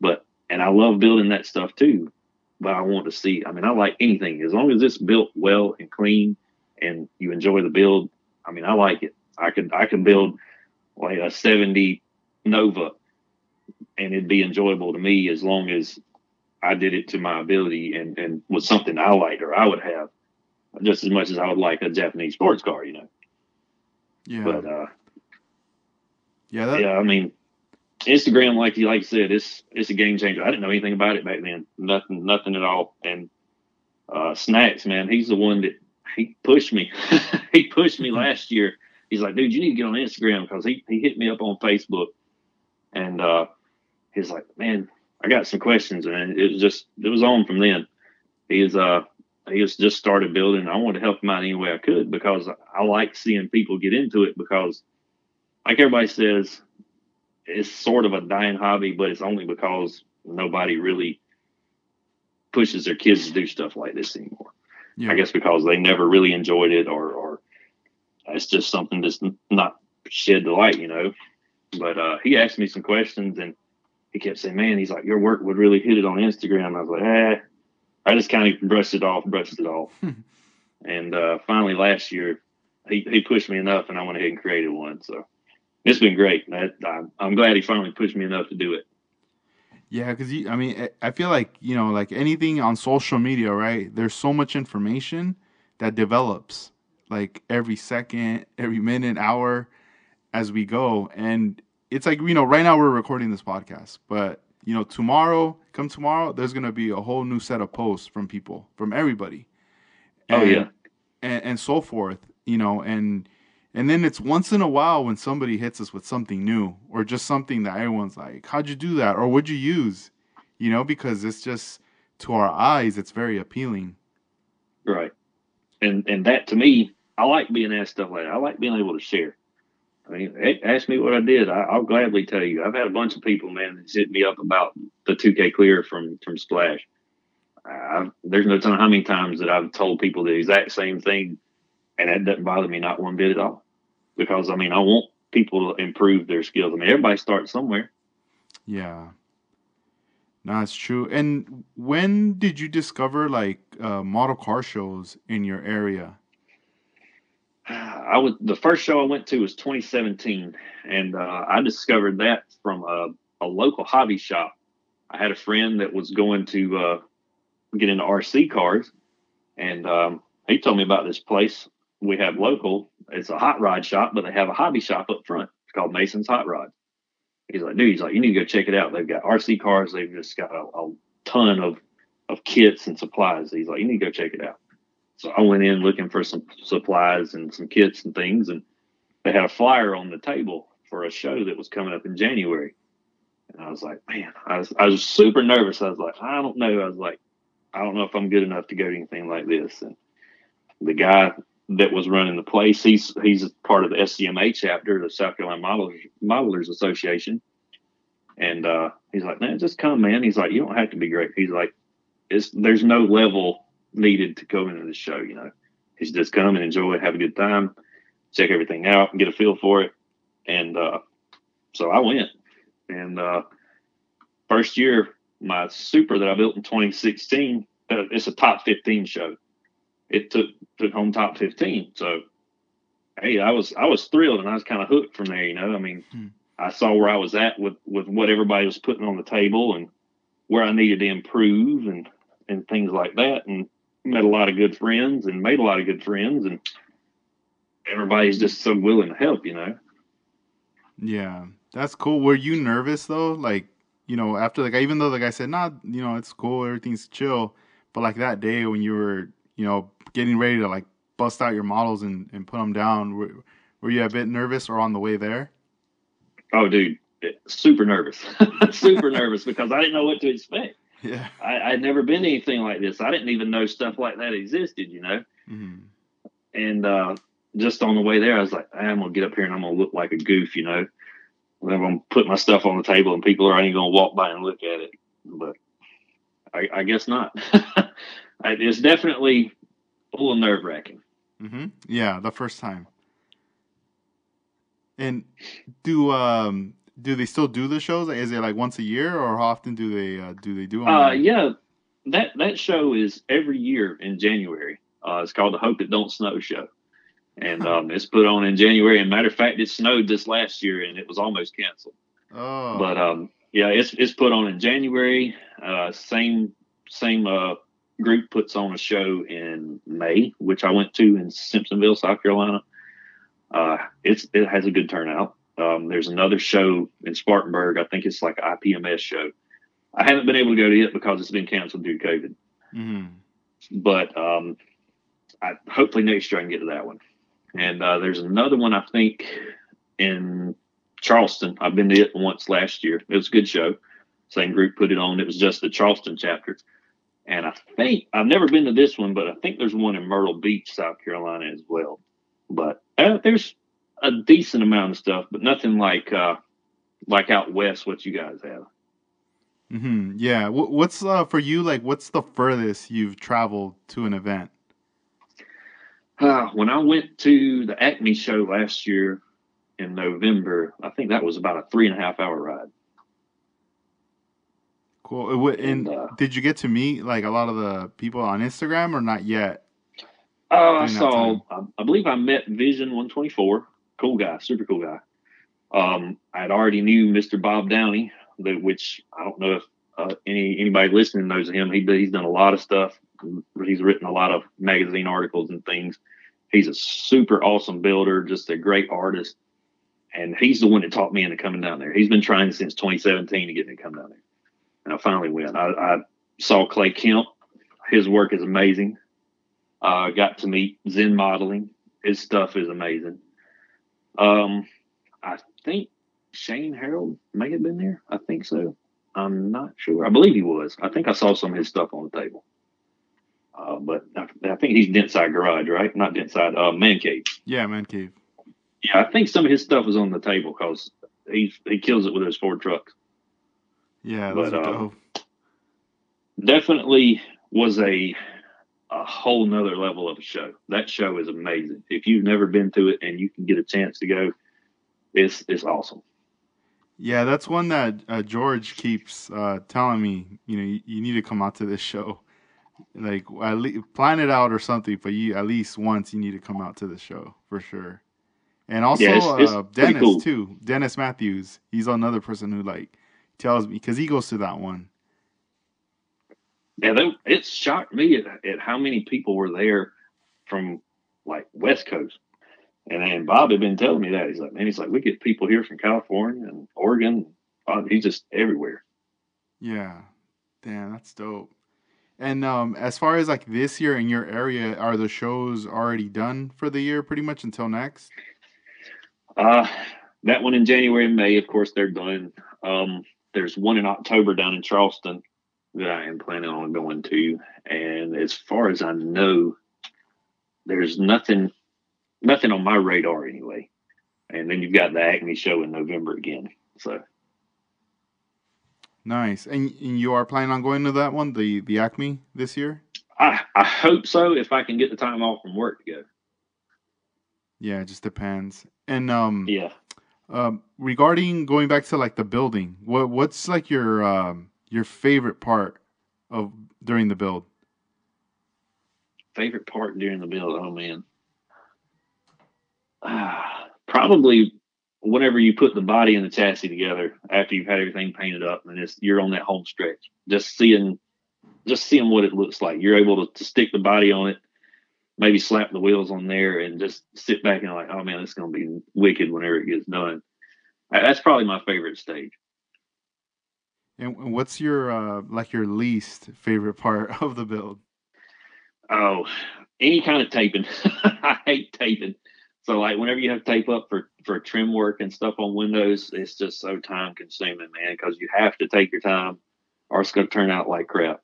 But and I love building that stuff too. But I want to see. I mean, I like anything as long as it's built well and clean, and you enjoy the build. I mean, I like it. I could I could build like a '70 Nova, and it'd be enjoyable to me as long as I did it to my ability and and was something I liked or I would have just as much as I would like a Japanese sports car, you know. Yeah. But uh, yeah, that, yeah, I mean, Instagram, like you like you said, it's it's a game changer. I didn't know anything about it back then, nothing, nothing at all. And uh, Snacks, man, he's the one that he pushed me. he pushed me last year. He's like, dude, you need to get on Instagram because he he hit me up on Facebook, and uh, he's like, man, I got some questions, and it was just it was on from then. He was uh he was just started building. I wanted to help him out any way I could because I like seeing people get into it because, like everybody says, it's sort of a dying hobby, but it's only because nobody really pushes their kids to do stuff like this anymore. yeah. I guess because they never really enjoyed it, or or it's just something that's not shed the light, you know. But uh, he asked me some questions, and he kept saying, "Man, he's like, your work would really hit it on Instagram." I was like, "Eh." I just kind of brushed it off, brushed it off, and uh, finally last year, he he pushed me enough, and I went ahead and created one. So it's been great. That, I'm, I'm glad he finally pushed me enough to do it. Yeah, because I mean, I- I feel like you know, like anything on social media, right? There's so much information that develops, like every second, every minute, hour, as we go, and it's like you know, right now we're recording this podcast, but you know, tomorrow, come tomorrow, there's gonna be a whole new set of posts from people, from everybody. Oh, yeah. and, and so forth, you know, and and then it's once in a while when somebody hits us with something new or just something that everyone's like, "How'd you do that?" or "What'd you use?" You know, because it's just to our eyes, it's very appealing. Right. And and that to me, I like being asked stuff like that. I like being able to share. I mean, ask me what I did. I, will gladly tell you. I've had a bunch of people, man, that hit me up about the 2K clear from from Splash. I've, there's no telling how many times that I've told people the exact same thing, and that doesn't bother me not one bit at all. Because I mean, I want people to improve their skills. I mean, everybody starts somewhere. Yeah. No, it's true. And when did you discover like uh, model car shows in your area? I was the first show I went to was 2017, and uh, I discovered that from a, a, local hobby shop. I had a friend that was going to uh, get into RC cars, and um, he told me about this place we have local. It's a hot rod shop, but they have a hobby shop up front. It's called Mason's Hot Rod. He's like, dude, he's like, you need to go check it out. They've got RC cars. They've just got a, a ton of of kits and supplies. He's like, you need to go check it out. So I went in looking for some supplies and some kits and things, and they had a flyer on the table for a show that was coming up in January. And I was like, man, I was I was super nervous. I was like, I don't know. I was like, I don't know if I'm good enough to go to anything like this. And the guy that was running the place, he's he's part of the SCMA chapter, the South Carolina Modelers, Modelers Association. And uh, he's like, man, just come, man. He's like, you don't have to be great. He's like, it's there's no level needed to go into the show. You know, he's just come and enjoy, it, have a good time, check everything out, and get a feel for it. And uh, so I went. And uh, first year, my Supra that I built in 2016, uh, it's a top 15 show. It took took home top 15. So, hey, I was I was thrilled and I was kind of hooked from there. You know, I mean, hmm. I saw where I was at with with what everybody was putting on the table and where I needed to improve and and things like that. And met a lot of good friends and made a lot of good friends and everybody's just so willing to help, you know. Yeah, that's cool. Were you nervous though? Like, you know, after like even though the guy said, "Nah, you know, it's cool, everything's chill," but like that day when you were, you know, getting ready to like bust out your models and and put them down, were, were you a bit nervous or on the way there? Oh, dude, super nervous, super nervous because I didn't know what to expect. Yeah. I, would never been to anything like this. I didn't even know stuff like that existed, you know? Mm-hmm. And uh, just on the way there, I was like, I'm going to get up here and I'm going to look like a goof, you know? I'm going to put my stuff on the table and people are only going to walk by and look at it. But I, I guess not. it's definitely a little nerve wracking. Mm-hmm. Yeah, the first time. And do um do they still do the shows? Is it like once a year, or how often do they uh, do they do them? Uh, yeah, that that show is every year in January. Uh, it's called the Hope It Don't Snow Show, and um, it's put on in January. And matter of fact, it snowed this last year, and it was almost canceled. Oh, but um, yeah, it's it's put on in January. Uh, same same uh, group puts on a show in May, which I went to in Simpsonville, South Carolina. Uh, it's it has a good turnout. Um, there's another show in Spartanburg. I think it's like an IPMS show. I haven't been able to go to it because it's been canceled due to COVID. Mm-hmm. But um, I, hopefully next year I can get to that one. And uh, there's another one I think in Charleston. I've been to it once last year. It was a good show. Same group put it on. It was just the Charleston chapter. And I think I've never been to this one, but I think there's one in Myrtle Beach, South Carolina as well. But uh, there's a decent amount of stuff, but nothing like uh, like out west what you guys have. Mm-hmm. Yeah. What's uh, for you? Like, what's the furthest you've traveled to an event? Uh, when I went to the Acme show last year in November, I think that was about a three and a half hour ride. Cool. And, and uh, did you get to meet like a lot of the people on Instagram or not yet? Oh, I saw. I, I believe I met Vision One Twenty Four cool guy, super cool guy. Um, I'd already knew Mr. Bob Downey, which I don't know if uh, any anybody listening knows him. He he's done a lot of stuff. He's written a lot of magazine articles and things. He's a super awesome builder, just a great artist, and he's the one that taught me into coming down there. He's been trying since 2017 to get me to come down there, and I finally went. I, I saw Clay Kemp. His work is amazing. I uh, got to meet Zen Modeling. His stuff is amazing. Um, I think Shane Harold may have been there. I think so. I'm not sure. I believe he was. I think I saw some of his stuff on the table. Uh, but I, I, think he's Dentside Garage, right? Not Dentside, uh, Man Cave. Yeah, Man Cave. Yeah, I think some of his stuff was on the table because he he kills it with those Ford trucks. Yeah, those But, are dope. Definitely was a a whole nother level of a show. That show is amazing. If you've never been to it and you can get a chance to go, it's it's awesome. Yeah, that's one that uh, George keeps uh, telling me. You know, you, you need to come out to this show. Like, at le- plan it out or something. But you at least once you need to come out to the show for sure. And also Yeah, it's- it's uh, Dennis cool. too. Dennis Matthews. He's another person who like tells me because he goes to that one. Yeah, they, it shocked me at, at how many people were there from like West Coast. And then Bob had been telling me that. He's like, man, he's like, we get people here from California and Oregon. He's just everywhere. Yeah, damn, that's dope. And um, as far as like this year in your area, are the shows already done for the year, pretty much until next? Uh, that one in January and May, of course, they're done. Um, there's one in October down in Charleston that I am planning on going to. And as far as I know, there's nothing, nothing on my radar anyway. And then you've got the Acme show in November again. So Nice. And, and you are planning on going to that one, the the Acme this year? I, I hope so if I can get the time off from work to go. Yeah, it just depends. And um, Yeah. um, regarding going back to like the building, what what's like your um your favorite part of during the build? Favorite part during the build? Oh man, ah, probably whenever you put the body and the chassis together after you've had everything painted up, and it's you're on that home stretch, just seeing, just seeing what it looks like. You're able to, to stick the body on it, maybe slap the wheels on there, and just sit back and like, oh man, it's going to be wicked whenever it gets done. That's probably my favorite stage. And what's your uh like your least favorite part of the build? Oh, any kind of taping. I hate taping. So like whenever you have tape up for for trim work and stuff on windows, it's just so time consuming, man, because you have to take your time or it's going to turn out like crap.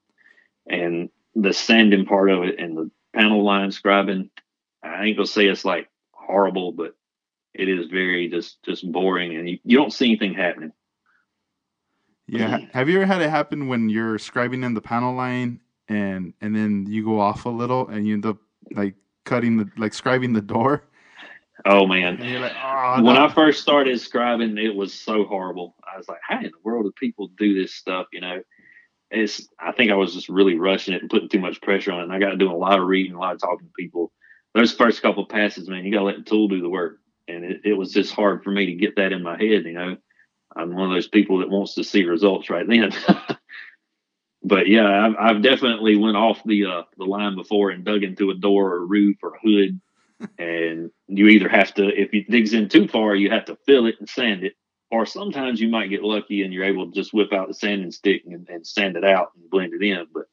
And the sanding part of it and the panel line scribing, I ain't gonna say it's like horrible, but it is very just just boring and you, you don't see anything happening. Yeah. Have you ever had it happen when you're scribing in the panel line and and then you go off a little and you end up like cutting the like scribing the door? Oh man. Like, oh, when no." I first started scribing, it was so horrible. I was like, how in the world do people do this stuff? You know, it's, I think I was just really rushing it and putting too much pressure on it. And I got to do a lot of reading, a lot of talking to people. Those first couple of passes, man, you got to let the tool do the work. And it, it was just hard for me to get that in my head. You know, I'm one of those people that wants to see results right then. but yeah, I've, I've definitely went off the, uh, the line before and dug into a door or a roof or a hood and you either have to if it digs in too far you have to fill it and sand it or sometimes you might get lucky and you're able to just whip out the sanding stick and, and sand it out and blend it in but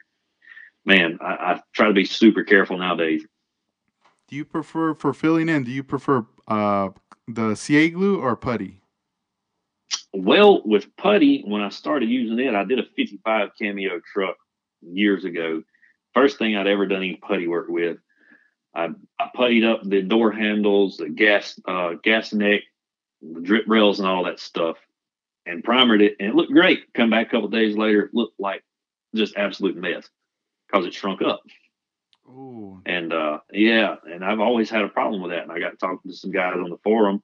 man I, I try to be super careful nowadays Do you prefer for filling in? Do you prefer uh the CA glue or putty? Well with putty when i started using it i did a 55 cameo truck years ago. First thing i'd ever done any putty work with. I, I puttied up the door handles the gas uh, gas neck the drip rails and all that stuff and primered it and it looked great. Come back a couple days later it looked like just absolute mess because it shrunk up. Oh, and uh, yeah, and I've always had a problem with that. And I got talking to some guys on the forum,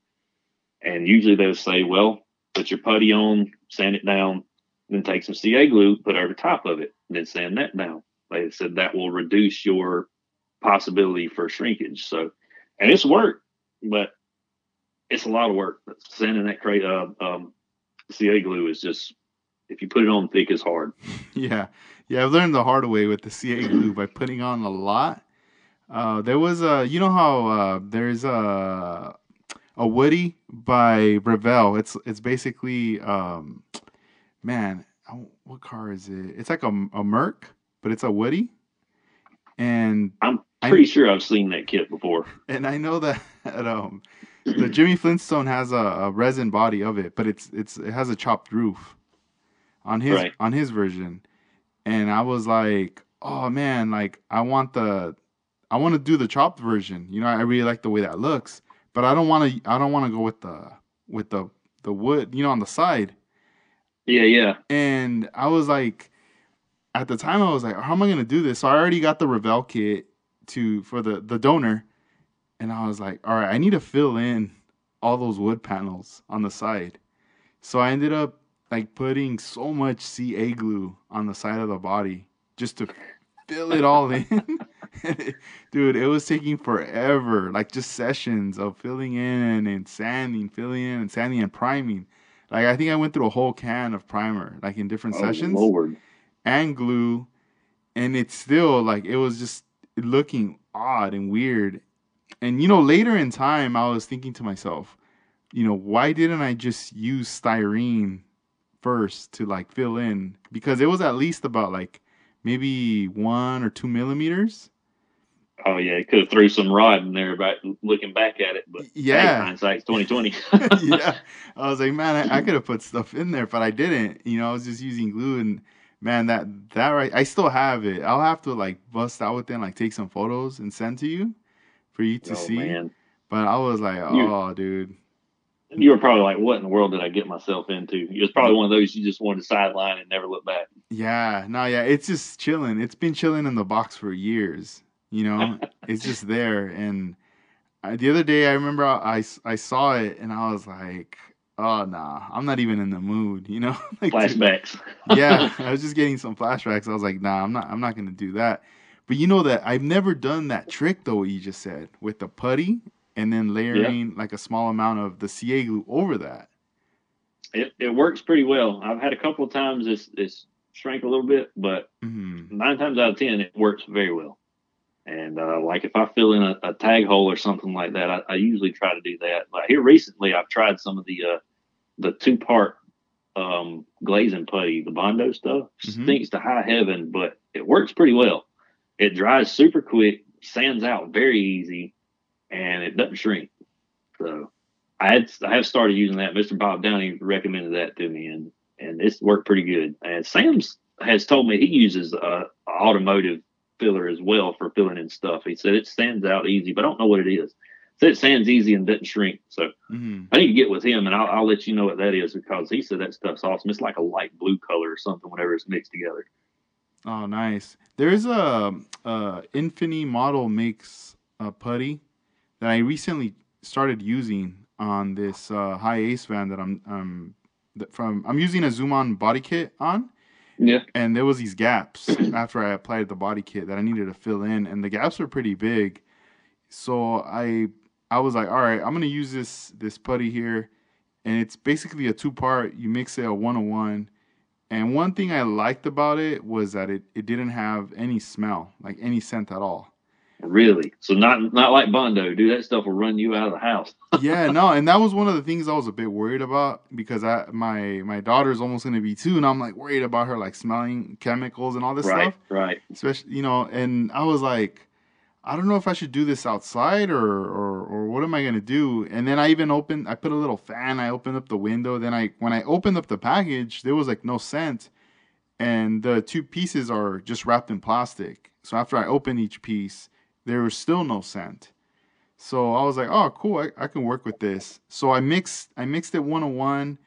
and usually they'll say, "Well, put your putty on, sand it down, then take some CA glue, put over top of it, and then sand that down." They said that will reduce your possibility for shrinkage. So, and it's work, but it's a lot of work. Sanding that crate uh, um, CA glue is just if you put it on thick, it's hard. yeah, yeah. I've learned the hard way with the CA glue by putting on a lot. Uh, there was a, you know how uh, there's a a Woody by Revell. It's it's basically, um, man, what car is it? It's like a, a Merc, but it's a Woody. And I'm I- pretty sure I've seen that kit before. and I know that um, the Jimmy Flintstone has a, a resin body of it, but it's it's it has a chopped roof on his Right. on his version, and I was like, oh man, like I want the I want to do the chopped version. You know, I really like the way that looks, but I don't want to. I don't want to go with the with the the wood, you know, on the side. Yeah, yeah. And I was like, at the time, I was like, how am I gonna do this? So I already got the Revell kit to for the the donor, and I was like, all right, I need to fill in all those wood panels on the side. So I ended up like putting so much CA glue on the side of the body just to fill it all in. Dude, it was taking forever. Like just sessions of filling in and sanding, filling in and sanding and priming. Like I think I went through a whole can of primer, like in different Oh, sessions Lord. and glue, and it's still like it was just looking odd and weird. And you know, later in time, I was thinking to myself, you know, why didn't I just use styrene first to like fill in? Because it was at least about like maybe one or two millimeters. Oh yeah, he could have threw some rod in there. About looking back at it, but Yeah. hey, hindsight's twenty twenty. yeah, I was like, man, I, I could have put stuff in there, but I didn't. You know, I was just using glue, and man, that that right, I still have it. I'll have to like bust out with it, and, like take some photos and send to you for you to oh see. man, But I was like, You- oh, dude, you were probably like, "What in the world did I get myself into?" It was probably one of those you just wanted to sideline and never look back. yeah, no, yeah, it's just chilling. It's been chilling in the box for years. You know, it's just there. And I, the other day, I remember I, I saw it, and I was like, oh nah, I'm not even in the mood. You know, like Flashbacks. yeah, I was just getting some flashbacks. I was like, nah, I'm not I'm not gonna do that. But you know that I've never done that trick though, what you just said, with the putty and then layering like a small amount of the CA glue over that. it it works pretty well. I've had a couple of times it's it's shrank a little bit, but hmm nine times out of ten it works very well. And uh, like if I fill in a, a tag hole or something like that, I, I usually try to do that. Like here recently, I've tried some of the uh, the two part um, glazing putty, the Bondo stuff. Mhm. Stinks to high heaven, but it works pretty well. It dries super quick, sands out very easy, and it doesn't shrink. So I had I have started using that. Mr. Bob Downey recommended that to me, and and it's worked pretty good. And Sam's has told me he uses uh, automotive filler as well for filling in stuff. He said it stands out easy, but I don't know what it is. Said it sands easy and doesn't shrink. So hmm I need to get with him, and I'll, I'll let you know what that is because he said that stuff's awesome. It's like a light blue color or something whenever it's mixed together. Oh, nice. There's a, a Infini model makes a putty that I recently started using on this uh, HiAce van that I'm um that from I'm using a zoom on body kit on. Yeah. and there was these gaps after I applied the body kit that I needed to fill in, and the gaps were pretty big. So I I was like, all right, I'm gonna use this this putty here, and it's basically a two part. You mix it a one on one, and one thing I liked about it was that it it didn't have any smell, like any scent at all. Really? So not not like Bondo, dude. That stuff will run you out of the house. yeah, no, and that was one of the things I was a bit worried about because I my my daughter's almost gonna be two, and I'm like worried about her like smelling chemicals and all this right, stuff. right. especially you know and i was like i don't know if i should do this outside or or, or what am i going to do and then i even opened i put a little fan i opened up the window then i when i opened up the package there was like no scent and the two pieces are just wrapped in plastic so after i opened each piece there was still no scent so i was like oh cool i, I can work with this so i mixed i mixed it one on one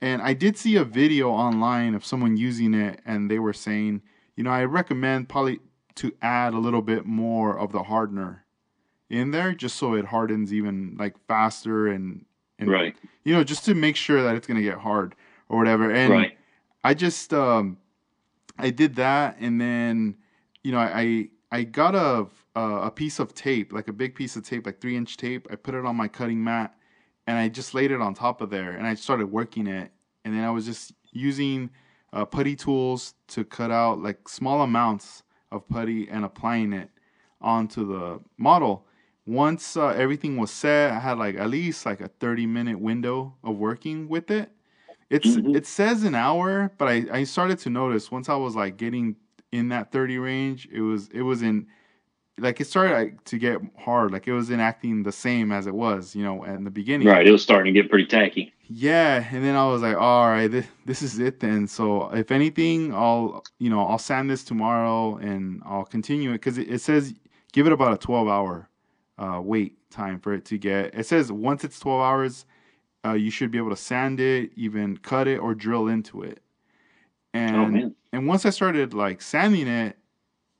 and i did see a video online of someone using it and they were saying you know, I recommend probably to add a little bit more of the hardener in there just so it hardens even like faster and and Right, you know just to make sure that it's gonna get hard or whatever. And right. I just um I did that and then you know I I got a a piece of tape like a big piece of tape like three inch tape. I put it on my cutting mat and I just laid it on top of there and I started working it and then I was just using uh, putty tools to cut out like small amounts of putty and applying it onto the model. Once uh, everything was set, I had like at least like a 30 minute window of working with it. It's Mhm. it says an hour, but I, I started to notice once I was like getting in that 30 range, it was it was in like it started like, to get hard. Like it was in acting the same as it was, you know, in the beginning. Right. It was starting to get pretty tacky. Yeah, and then I was like, all right, this, this is it then. So if anything, I'll you know I'll sand this tomorrow and I'll continue it because it, it says give it about a twelve hour uh, wait time for it to get. It says once it's 12 hours, uh, you should be able to sand it, even cut it, or drill into it. And Oh, man. And once I started like sanding it,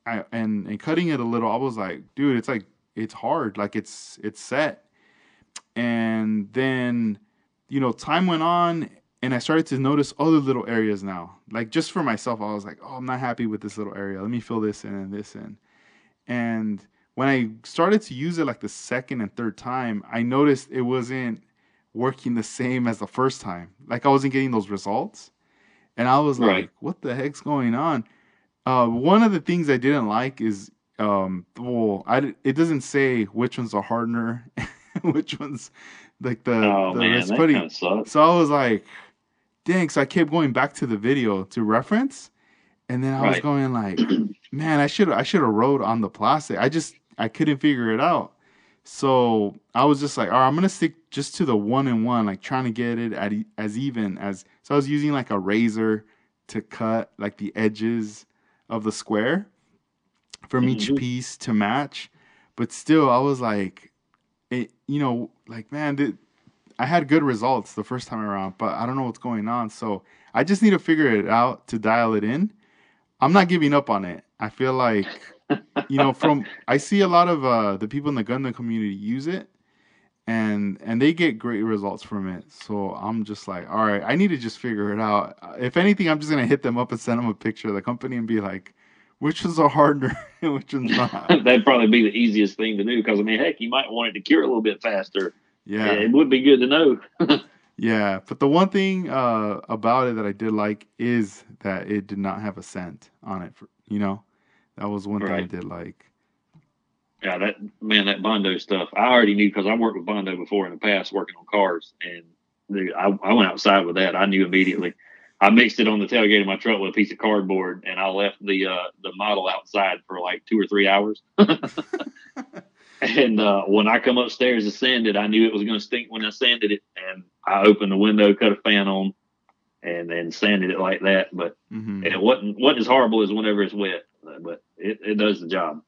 I, and and cutting it a little, I was like, dude, it's like it's hard, like it's it's set. And then, you know, time went on, and I started to notice other little areas now. Like just for myself, I was like, oh, I'm not happy with this little area. Let me fill this in and this in. And when I started to use it like the second and third time, I noticed it wasn't working the same as the first time. Like I wasn't getting those results. And I was Right. like, what the heck's going on? Uh, one of the things I didn't like is, um, well, I, it doesn't say which one's a hardener, which one's like the, Oh the man, rest that putty. kind sucks. So I was like, dang. So I kept going back to the video to reference. And then I was going like, man, I should I should have wrote on the plastic. I just I couldn't figure it out. So I was just like, all right, I'm gonna stick just to the one and one, like trying to get it at as even as. So I was using like a razor to cut like the edges of the square from each Mhm. piece to match. But still, I was like, it, you know, like man, th- I had good results the first time around, but I don't know what's going on. So I just need to figure it out to dial it in. I'm not giving up on it. I feel like, you know, from I see a lot of uh, the people in the Gundam community use it, and and they get great results from it. So I'm just like, all right, I need to just figure it out. If anything, I'm just gonna hit them up and send them a picture of the company and be like, which one's a harder and which one's not. That'd probably be the easiest thing to do because I mean, heck, you might want it to cure a little bit faster. Yeah. It would be good to know. Yeah, but the one thing uh, about it that I did like is that it did not have a scent on it. For, you know, that was one thing I did like. Yeah, that man, that Bondo stuff. I already knew because I worked with Bondo before in the past, working on cars, and dude, I, I went outside with that. I knew immediately. I mixed it on the tailgate of my truck with a piece of cardboard, and I left the uh, the model outside for like two or three hours. and uh, when I come upstairs to sand it, I knew it was going to stink when I sanded it, and I opened the window, cut a fan on, and then sanded it like that. But hmm it wasn't wasn't as horrible as whenever it's wet, but it, it does the job.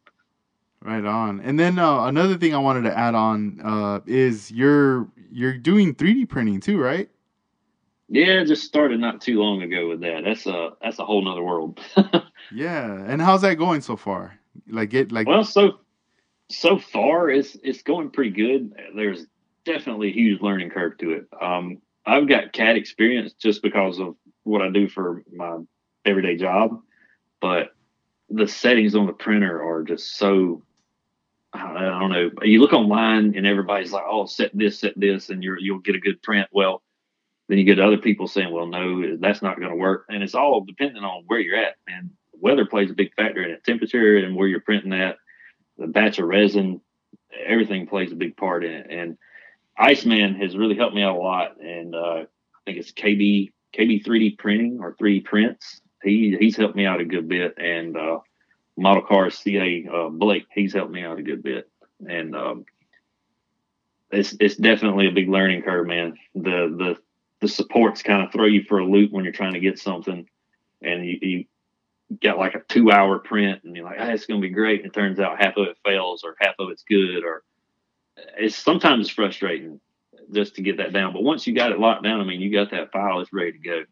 Right on. And then uh, another thing I wanted to add on uh, is you're you're doing 3D printing too, right? Yeah, just started not too long ago with that. That's a that's a whole nother world. Yeah. And how's that going so far? Like it like well, so so far it's it's going pretty good. There's definitely a huge learning curve to it. Um, I've got CAD experience just because of what I do for my everyday job, but the settings on the printer are just so I don't know. You look online and everybody's like, "Oh, set this, set this," and you're you'll get a good print. Well, then you get other people saying, "Well, no, that's not going to work," and it's all dependent on where you're at. And weather plays a big factor in it. Temperature and where you're printing at, the batch of resin, everything plays a big part in it. And Iceman has really helped me out a lot. And uh, I think it's KB KB 3D printing or 3D prints. He he's helped me out a good bit. And uh, Model car CA uh, Blake, he's helped me out a good bit. And um, it's it's definitely a big learning curve, man. The the the supports kind of throw you for a loop when you're trying to get something, and you, you got like a two hour print, and you're like, "Ah, it's going to be great." And it turns out half of it fails, or half of it's good, or it's sometimes frustrating just to get that down. But once you got it locked down, I mean, you got that file, it's ready to go.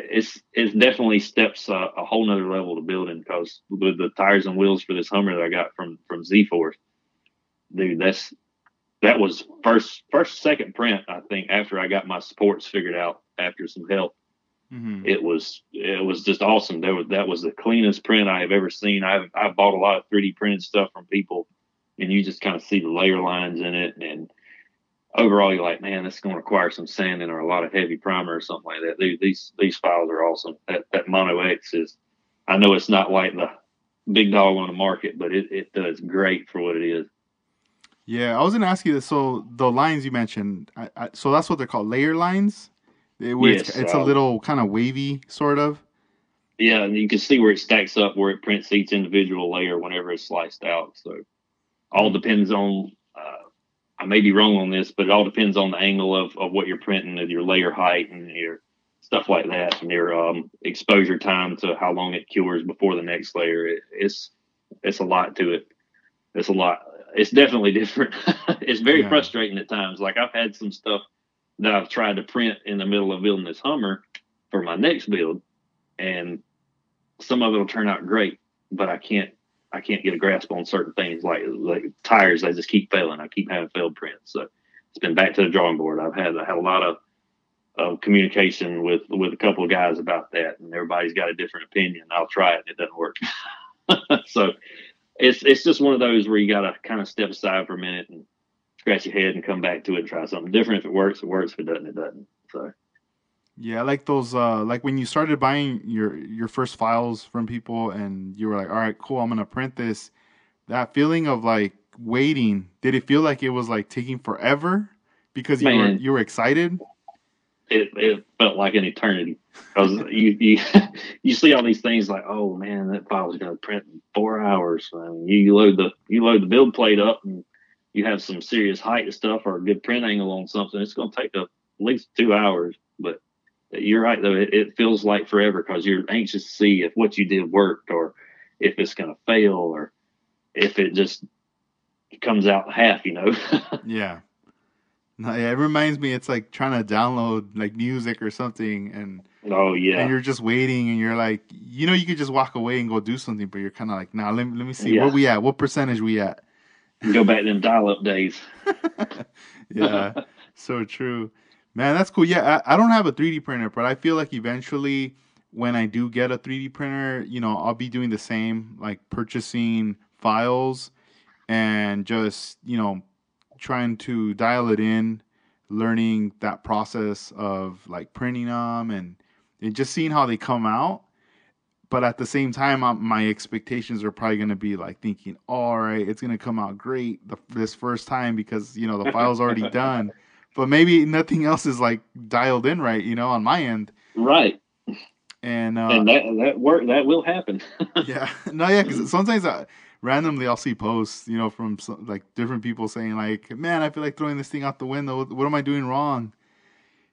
It's it's definitely steps a, a whole nother level to building because with the tires and wheels for this Hummer that I got from from Z Force, dude, that's that was first first second print I think after I got my supports figured out after some help. Mhm. It was it was just awesome. That was that was the cleanest print I have ever seen. I've I've bought a lot of 3D printed stuff from people, and you just kind of see the layer lines in it and overall you're like, man, this is going to require some sanding or a lot of heavy primer or something like that. Dude, these these files are awesome. That that Mono X is, I know it's not like the big dog on the market, but it, it does great for what it is. Yeah, I was gonna ask you this. So the lines you mentioned, I, I, so that's what they're called, layer lines. It, where it's, Yes, it's a um, little kind of wavy, sort of. Yeah, and you can see where it stacks up, where it prints each individual layer whenever it's sliced out. So all depends on. Uh, I may be wrong on this, but it all depends on the angle of, of what you're printing, and your layer height, and your stuff like that, and your um, exposure time to how long it cures before the next layer. It, it's it's a lot to it. It's a lot. it's definitely different. it's very Yeah. frustrating at times. Like I've had some stuff that I've tried to print in the middle of building this Hummer for my next build, and some of it will turn out great, but I can't I can't get a grasp on certain things like like tires. They just keep failing. I keep having failed prints. So it's been back to the drawing board. I've had I had a lot of of communication with with a couple of guys about that, and everybody's got a different opinion. I'll try it. It doesn't work. so it's it's just one of those where you got to kind of step aside for a minute and scratch your head and come back to it and try something different. If it works, it works. If it doesn't, it doesn't. So Yeah, like those uh like when you started buying your your first files from people and you were like, "All right, cool, I'm going to print this." That feeling of like waiting, did it feel like it was like taking forever because you were you were excited? it, it felt like an eternity because you you you see all these things like, oh man, that file is going to print in four hours. I mean, you, you load the you load the build plate up and you have some serious height and stuff or a good print angle on something. It's going to take a, at least two hours, but you're right though. It, it feels like forever because you're anxious to see if what you did worked or if it's going to fail or if it just comes out half. You know. Yeah. No, yeah, it reminds me it's like trying to download like music or something and oh yeah. and you're just waiting and you're like you know you could just walk away and go do something but you're kind of like nah let, me- let me see Yeah. where we at what percentage we at Go back to them dial up days. yeah so true man that's cool. Yeah I, I don't have a 3d printer but i feel like eventually when i do get a 3d printer you know i'll be doing the same like purchasing files and just you know trying to dial it in learning that process of like printing them and, and just seeing how they come out. But at the same time i my expectations are probably going to be like thinking all right it's going to come out great the, this first time because you know the file's already done but maybe nothing else is like dialed in right you know on my end. Right. and uh and that that work that will happen. yeah. No yeah because sometimes I, randomly i'll see posts you know from some, like different people saying like man i feel like throwing this thing out the window. What, what am i doing wrong?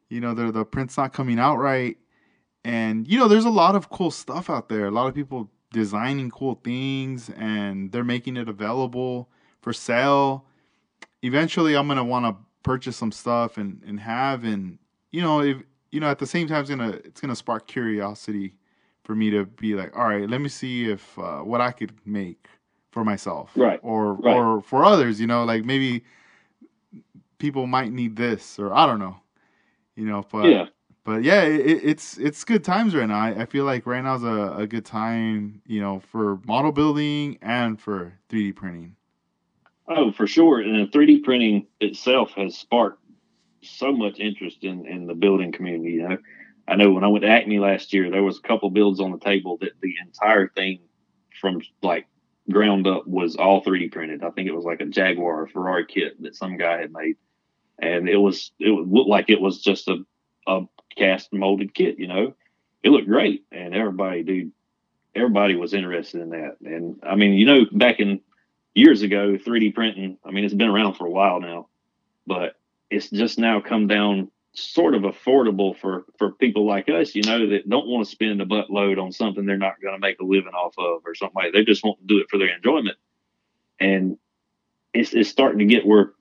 You know the the print's not coming out right. And you know there's a lot of cool stuff out there. A lot of people designing cool things and they're making it available for sale. Eventually i'm gonna want to purchase some stuff and and have and you know if you know at the same time it's gonna it's gonna spark curiosity for me to be like all right let me see if uh, what i could make for myself Right, or right. or for others you know like maybe people might need this or i don't know you know but yeah. but yeah, it, it- it's it's good times right now. I, I feel like right now's a, a good time, you know, for model building and for 3D printing. Oh, for sure. And 3D printing itself has sparked so much interest in, in the building community. You know, I know when I went to Acme last year, there was a couple builds on the table that the entire thing from like ground up was all 3D printed. I think it was like a Jaguar or Ferrari kit that some guy had made. And it was, it looked like it was just a, a cast molded kit, you know, it looked great. And everybody, dude, everybody was interested in that. And I mean, you know, back in years ago, 3D printing, I mean, it's been around for a while now, but it's just now come down sort of affordable for, for people like us, you know, that don't want to spend a buttload on something they're not going to make a living off of or something like. They just want to do it for their enjoyment. And it's, it's starting to get where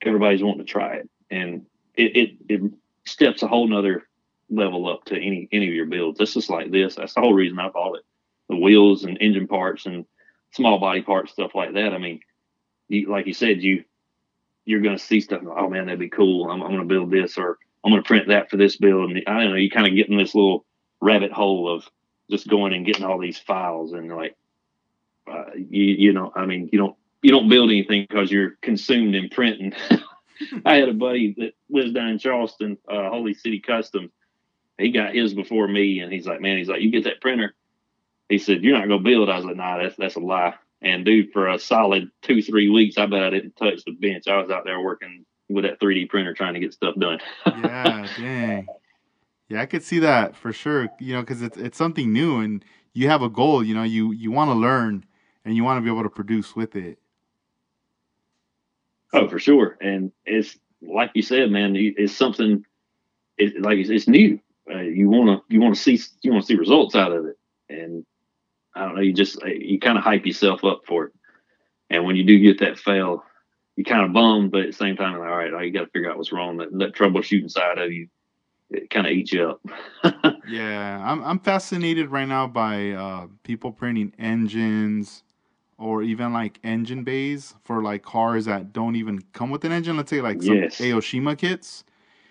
everybody's wanting to try it. And it, it, it steps a whole nother level up to any, any of your builds. This is like this. That's the whole reason I bought it. The wheels and engine parts and small body parts, stuff like that. I mean, you, like you said, you you're going to see stuff. Oh man, that'd be cool. I'm, I'm going to build this, or I'm going to print that for this build. And I don't know. You kind of get in this little rabbit hole of just going and getting all these files and like, uh, you you know, I mean, you don't you don't build anything because you're consumed in printing. I had a buddy that lives down in Charleston, uh, Holy City Customs. He got his before me, and he's like, "Man, he's like, you get that printer." He said, "You're not gonna build." I was like, "Nah, that's that's a lie." And dude, for a solid two three weeks, I bet I didn't touch the bench. I was out there working with that 3D printer trying to get stuff done. Yeah, dang. Yeah, I could see that for sure. You know, because it's it's something new, and you have a goal. You know, you you want to learn, and you want to be able to produce with it. Oh, for sure. And it's like you said, man, it's something. It, like it's, it's new. Uh, you want to you want to see you want to see results out of it, and I don't know. You just you kind of hype yourself up for it. And when you do get that fail, you kind of bummed, but at the same time, like, all right, you got to figure out what's wrong. That, that troubleshooting side of you, it kind of eats you up. yeah, I'm I'm fascinated right now by uh, people printing engines or even like engine bays for like cars that don't even come with an engine. Let's say like some yes. Aoshima kits.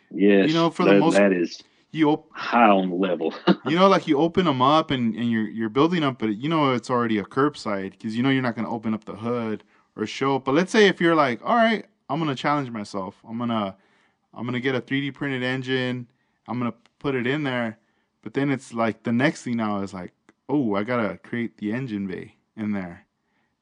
Yes, you know, for that, the most that is you op- high on the level. you know, like you open them up and, and you're you're building up, but you know it's already a curbside because you know you're not going to open up the hood or show up. But let's say if you're like, all right, I'm gonna challenge myself. I'm gonna I'm gonna get a 3D printed engine. I'm gonna put it in there. But then it's like the next thing now is like, oh, I gotta create the engine bay in there.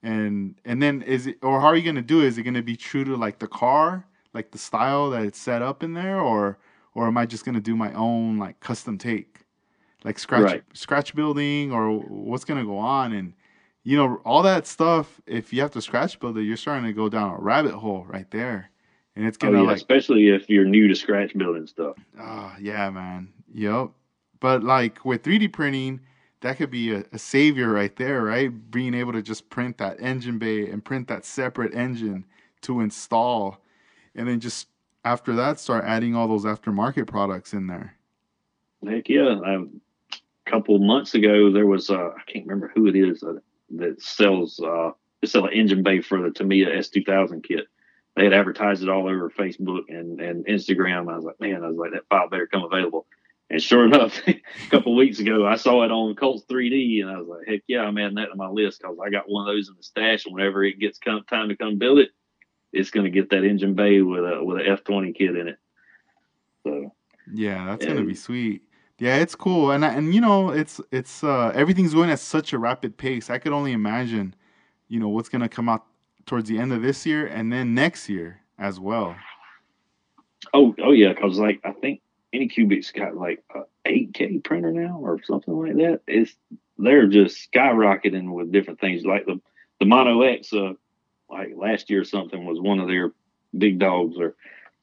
And and then is it or how are you gonna do it? Is it gonna be true to like the car, like the style that it's set up in there, or or am I just gonna do my own like custom take, like scratch right. scratch building, or what's gonna go on? And you know, all that stuff, if you have to scratch build it, you're starting to go down a rabbit hole right there. And it's oh, gonna oh, yeah, like especially if you're new to scratch building stuff. Oh yeah, man. Yep. But like with 3D printing, that could be a, a savior right there, right? Being able to just print that engine bay and print that separate engine to install. And then just after that start adding all those aftermarket products in there. Heck yeah. A couple months ago there was uh, I can't remember who it is. Uh, that sells uh they sell an engine bay for the Tamiya S2000 kit. They had advertised it all over Facebook and, and Instagram. I was like, man, I was like, that file better come available. And sure enough, a couple weeks ago, I saw it on Cults 3D, and I was like, heck yeah, I'm adding that to my list because I got one of those in the stash. Whenever it gets come, time to come build it, it's going to get that engine bay with a with a F20 kit in it. So yeah, that's gonna be sweet. Yeah, it's cool, and and you know, it's it's uh, everything's going at such a rapid pace. I could only imagine, you know, what's gonna come out towards the end of this year and then next year as well. Oh, oh yeah, because like I think Anycubic's got like a 8K printer now or something like that. It's they're just skyrocketing with different things. Like the the Mono X, uh, like last year or something was one of their big dogs or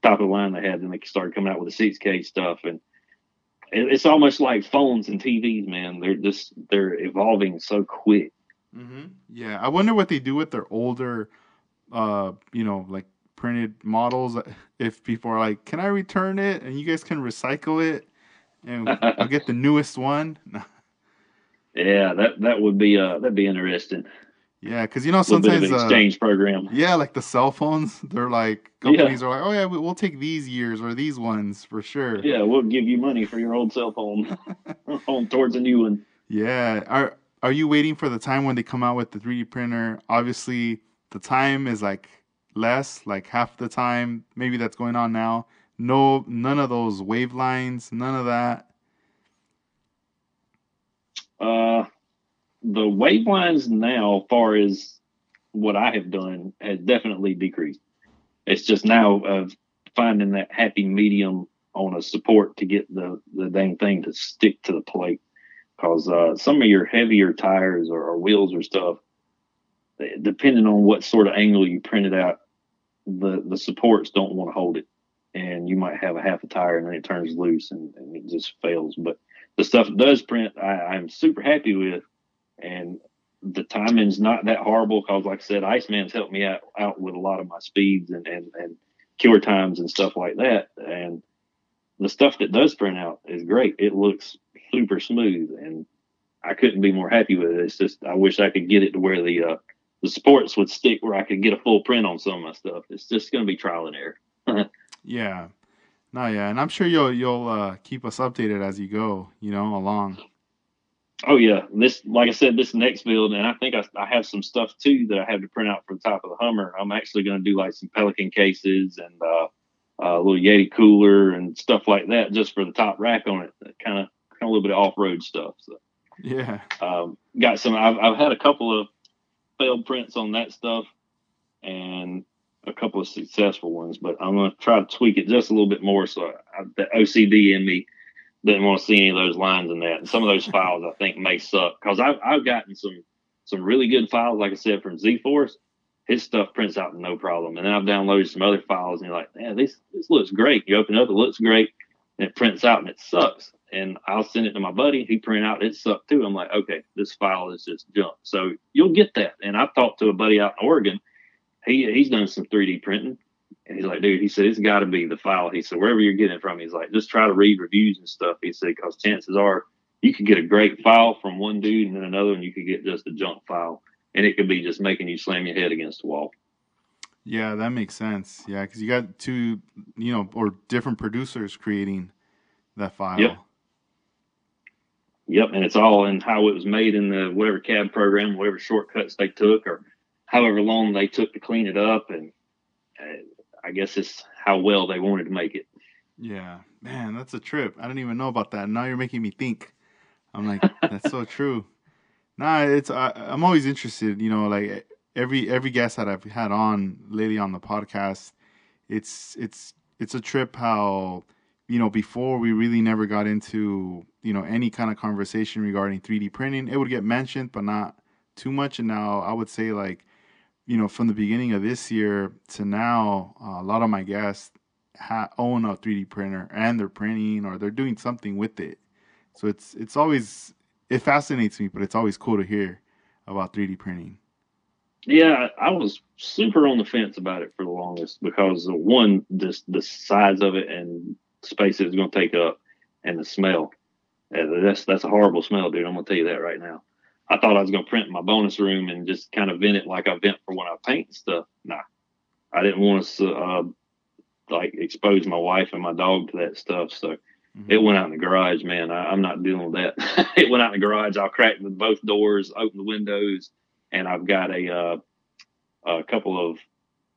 top of the line they had. Then they started coming out with the 6K stuff and it's almost like phones and TVs, man. They're just they're evolving so quick. Mm-hmm. Yeah, I wonder what they do with their older, uh, you know, like printed models. If people are like, "Can I return it?" and you guys can recycle it, and I'll get the newest one. yeah, that that would be uh that'd be interesting. Yeah, because you know sometimes uh, exchange uh, program. Yeah, like the cell phones, they're like companies yeah. are like, oh yeah, we'll take these years or these ones for sure. Yeah, we'll give you money for your old cell phone, on towards a new one. Yeah, are are you waiting for the time when they come out with the 3D printer? Obviously, the time is like less, like half the time. Maybe that's going on now. No, none of those wave lines, none of that. Uh, the wave lines now, far as what I have done, has definitely decreased. It's just now of finding that happy medium on a support to get the the dang thing to stick to the plate. Because uh, some of your heavier tires or, or, wheels or stuff, depending on what sort of angle you print it out, the the supports don't want to hold it, and you might have a half a tire and then it turns loose and, and it just fails. But the stuff it does print, I, I'm super happy with and the timing's not that horrible because, like I said, Iceman's helped me out, out with a lot of my speeds and, and, and cure times and stuff like that. And the stuff that does print out is great. It looks super smooth, and I couldn't be more happy with it. It's just I wish I could get it to where the uh, the supports would stick where I could get a full print on some of my stuff. It's just going to be trial and error. yeah, no, yeah, and I'm sure you'll you'll uh, keep us updated as you go, you know, along. Oh yeah, this like I said, this next build, and I think I, I have some stuff too that I have to print out for the top of the Hummer. I'm actually going to do like some Pelican cases and uh, a little Yeti cooler and stuff like that, just for the top rack on it. Kind of, kind of a little bit of off road stuff. So yeah, um, got some. I've, I've had a couple of failed prints on that stuff, and a couple of successful ones, but I'm going to try to tweak it just a little bit more. So I, the OCD in me didn't want to see any of those lines in that. And some of those files I think may suck because I've, I've gotten some some really good files, like I said, from Z Force. His stuff prints out no problem. And then I've downloaded some other files and you're like, man, this this looks great. You open it up, it looks great, and it prints out and it sucks. and I'll send it to my buddy. He print out it sucked too. I'm like, okay, this file is just junk. So you'll get that. And I've talked to a buddy out in Oregon. He he's done some 3D printing, and he's like, dude, he said it's got to be the file. He said wherever you're getting it from, he's like, just try to read reviews and stuff. He said because chances are you could get a great file from one dude and then another, and you could get just a junk file, and it could be just making you slam your head against the wall. Yeah, that makes sense. Yeah, because you got two, you know, or different producers creating that file. Yep. Yep, and it's all in how it was made in the whatever CAD program, whatever shortcuts they took, or however long they took to clean it up, and uh, I guess it's how well they wanted to make it. Yeah, man, that's a trip. I didn't even know about that. Now you're making me think. I'm like, that's so true. Nah, it's I, I'm always interested. You know, like every every guest that I've had on lately on the podcast, it's it's it's a trip how you know before we really never got into you know any kind of conversation regarding 3D printing. It would get mentioned, but not too much. And now I would say like you know from the beginning of this year to now, uh, a lot of my guests ha- own a 3D printer and they're printing or they're doing something with it. So it's it's always it fascinates me, but it's always cool to hear about 3D printing. Yeah, I was super on the fence about it for the longest because the one, just the size of it and space it was going to take up, and the smell. that's that's a horrible smell, dude. I'm going to tell you that right now. I thought I was going to print in my bonus room and just kind of vent it like I vent for when I paint stuff. Nah, I didn't want to uh, like expose my wife and my dog to that stuff. So mm-hmm. it went out in the garage, man. I, am not dealing with that. it went out in the garage. I'll crack both doors, open the windows, and I've got a uh, a couple of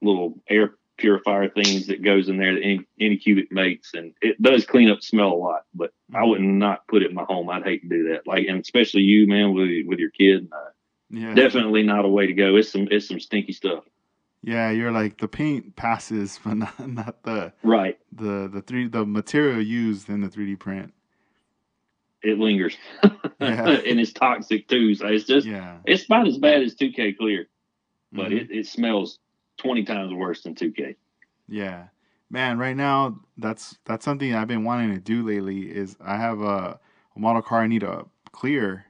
little air purifier things that goes in there that Anycubic makes, and it does clean up smell a lot. But I would not put it in my home. I'd hate to do that. Like, and especially you, man, with with your kid. Uh, yeah. Definitely not a way to go. It's some it's some stinky stuff. Yeah, you're like the paint passes, but not not the right the the three the material used in the 3D print it lingers yeah. and it's toxic too. So it's just yeah. it's about as bad as 2K clear, but mm-hmm. it, it smells 20 times worse than 2K. Yeah, man. Right now, that's that's something I've been wanting to do lately. Is I have a, a model car I need to clear,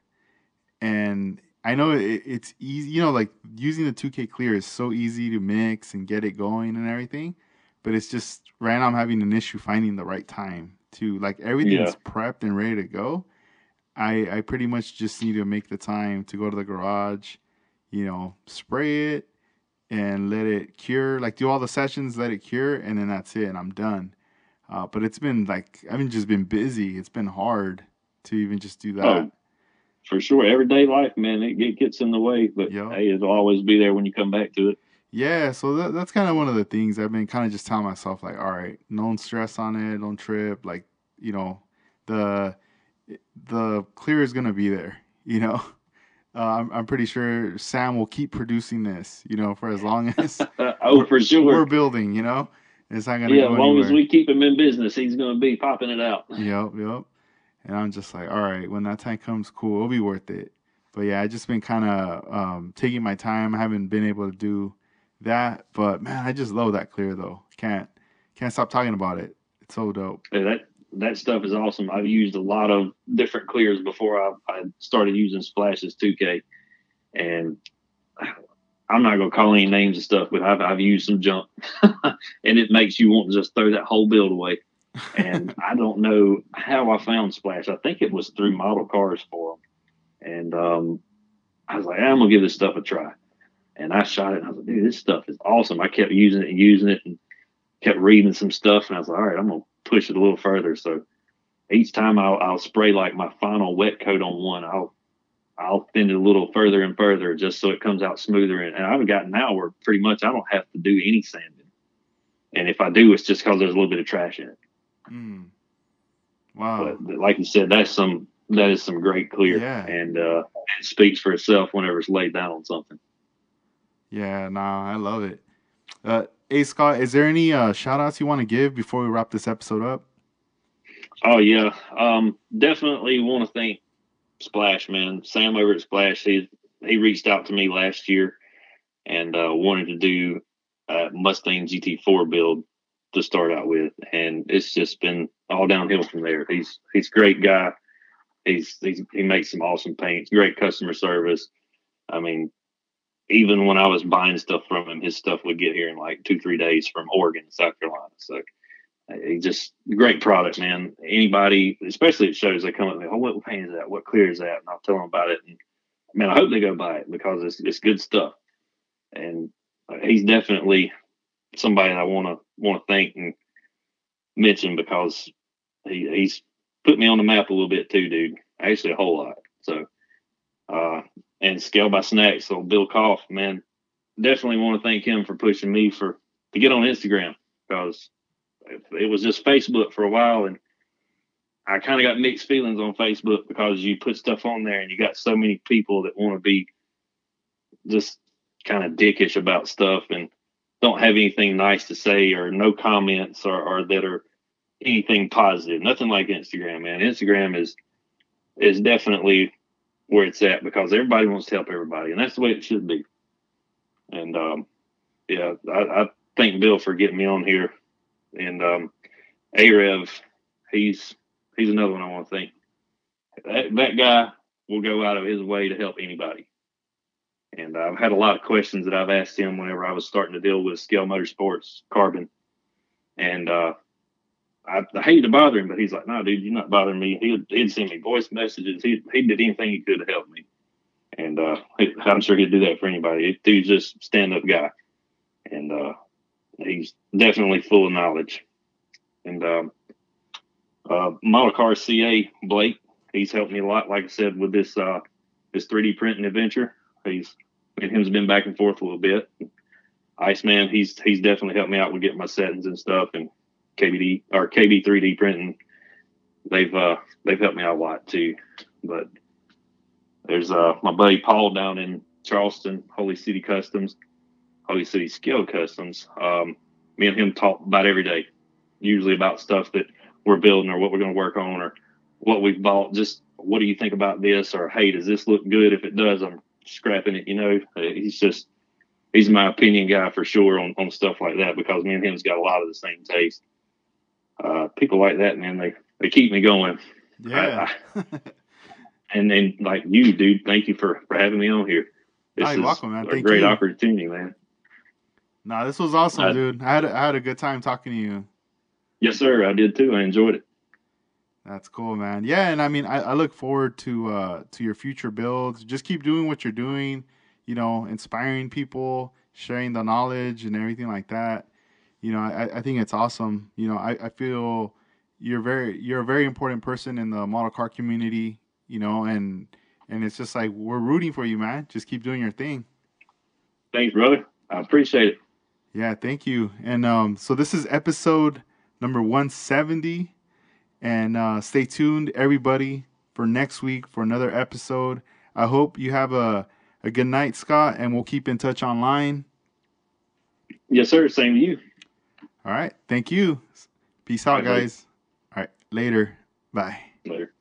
and I know it, it's easy. You know, like using the 2K clear is so easy to mix and get it going and everything, but it's just right now I'm having an issue finding the right time to like everything's yeah. prepped and ready to go. I I pretty much just need to make the time to go to the garage, you know, spray it and let it cure. Like do all the sessions, let it cure, and then that's it, and I'm done. Uh, but it's been like I've been just been busy. It's been hard to even just do that. Oh, for sure, everyday life, man, it, it gets in the way. But yep. hey, it'll always be there when you come back to it. Yeah, so that, that's kind of one of the things I've been kind of just telling myself, like, all right, don't stress on it, don't trip, like, you know, the the clear is gonna be there, you know. Uh, I'm, I'm pretty sure Sam will keep producing this, you know, for as long as oh, for sure we're building, you know. It's not gonna yeah, as long as we keep him in business, he's gonna be popping it out. Yep, yep. And I'm just like, all right, when that time comes, cool, it'll be worth it. But yeah, I just been kind of um, taking my time. I haven't been able to do that. But man, I just love that clear though. Can't can't stop talking about it. It's so dope. Yeah, that that stuff is awesome. I've used a lot of different clears before I, I started using Splashes 2K, and I'm not gonna call any names and stuff, but I've I've used some junk, and it makes you want to just throw that whole build away. And I don't know how I found Splash. I think it was through Model Cars for them, and um, I was like, I'm gonna give this stuff a try and I shot it and I was like, dude, this stuff is awesome. I kept using it and using it and kept reading some stuff and I was like, all right, I'm gonna push it a little further. So each time I'll, I'll spray like my final wet coat on one, I'll I'll thin it a little further and further just so it comes out smoother. And, and I've gotten now where pretty much I don't have to do any sanding. And if I do, it's just because there's a little bit of trash in it. Mm. Wow. But like you said, that's some that is some great clear, yeah. and uh, it speaks for itself whenever it's laid down on something. Yeah, nah, I love it. Uh, hey Scott, is there any uh, shout outs you want to give before we wrap this episode up? Oh yeah, um, definitely want to thank Splash man, Sam over at Splash. He he reached out to me last year and uh, wanted to do a Mustang GT4 build, to start out with, and it's just been all downhill from there. He's he's a great guy. He's, he's he makes some awesome paints, great customer service. I mean, even when I was buying stuff from him, his stuff would get here in like two three days from Oregon, South Carolina. So he just great product, man. Anybody, especially at shows, they come up and oh, what paint is that? What clear is that? And I'll tell them about it. And man, I hope they go buy it because it's it's good stuff. And he's definitely somebody I want to want to thank and mention because he, he's put me on the map a little bit too, dude. Actually, a whole lot. So, uh, and Scale by Snacks, so Bill Koff, man, definitely want to thank him for pushing me for to get on Instagram because it was just Facebook for a while, and I kind of got mixed feelings on Facebook because you put stuff on there and you got so many people that want to be just kind of dickish about stuff and don't have anything nice to say or no comments or, or that are anything positive. Nothing like Instagram, man. Instagram is is definitely where it's at because everybody wants to help everybody, and that's the way it should be. And um, yeah, I, I thank Bill for getting me on here, and um, Arev, he's he's another one I want to thank. That, that guy will go out of his way to help anybody. And I've had a lot of questions that I've asked him whenever I was starting to deal with Scale Motorsports Carbon. And uh, I, I hated to bother him, but he's like, "No, dude, you're not bothering me." He'd, he'd send me voice messages. He he did anything he could to help me, and uh, I'm sure he'd do that for anybody. Dude's just stand up guy, and uh, he's definitely full of knowledge. And um, uh, Model Car CA Blake, he's helped me a lot. Like I said, with this uh, this 3D printing adventure, he's and him's been back and forth a little bit. Iceman, he's he's definitely helped me out with getting my settings and stuff, and KBD or KB 3D printing. They've uh, they've helped me out a lot too. But there's uh, my buddy Paul down in Charleston, Holy City Customs, Holy City Scale Customs. Um, me and him talk about every day, usually about stuff that we're building or what we're going to work on or what we've bought. Just what do you think about this? Or hey, does this look good? If it does, I'm scrapping it. You know, he's just he's my opinion guy for sure on, on stuff like that because me and him's got a lot of the same taste uh, people like that, man, they they keep me going. Yeah. I, I, and then like you, dude, thank you for for having me on here. This oh, is welcome, man. a thank great you. opportunity, man. No, this was awesome, uh, dude. I had a, I had a good time talking to you. Yes, sir. I did too. I enjoyed it. That's cool, man. Yeah, and I mean, I, I look forward to uh, to your future builds. Just keep doing what you're doing. You know, inspiring people, sharing the knowledge, and everything like that you know, I, I think it's awesome. You know, I, I feel you're very you're a very important person in the model car community, you know, and and it's just like we're rooting for you, man. Just keep doing your thing. Thanks, brother. I appreciate it. Yeah, thank you. And um, so this is episode number 170. And uh, stay tuned, everybody, for next week for another episode. I hope you have a, a good night, Scott, and we'll keep in touch online. Yes, sir. Same to you. All right. Thank you. Peace out, Bye, guys. All right. Later. Bye. Later.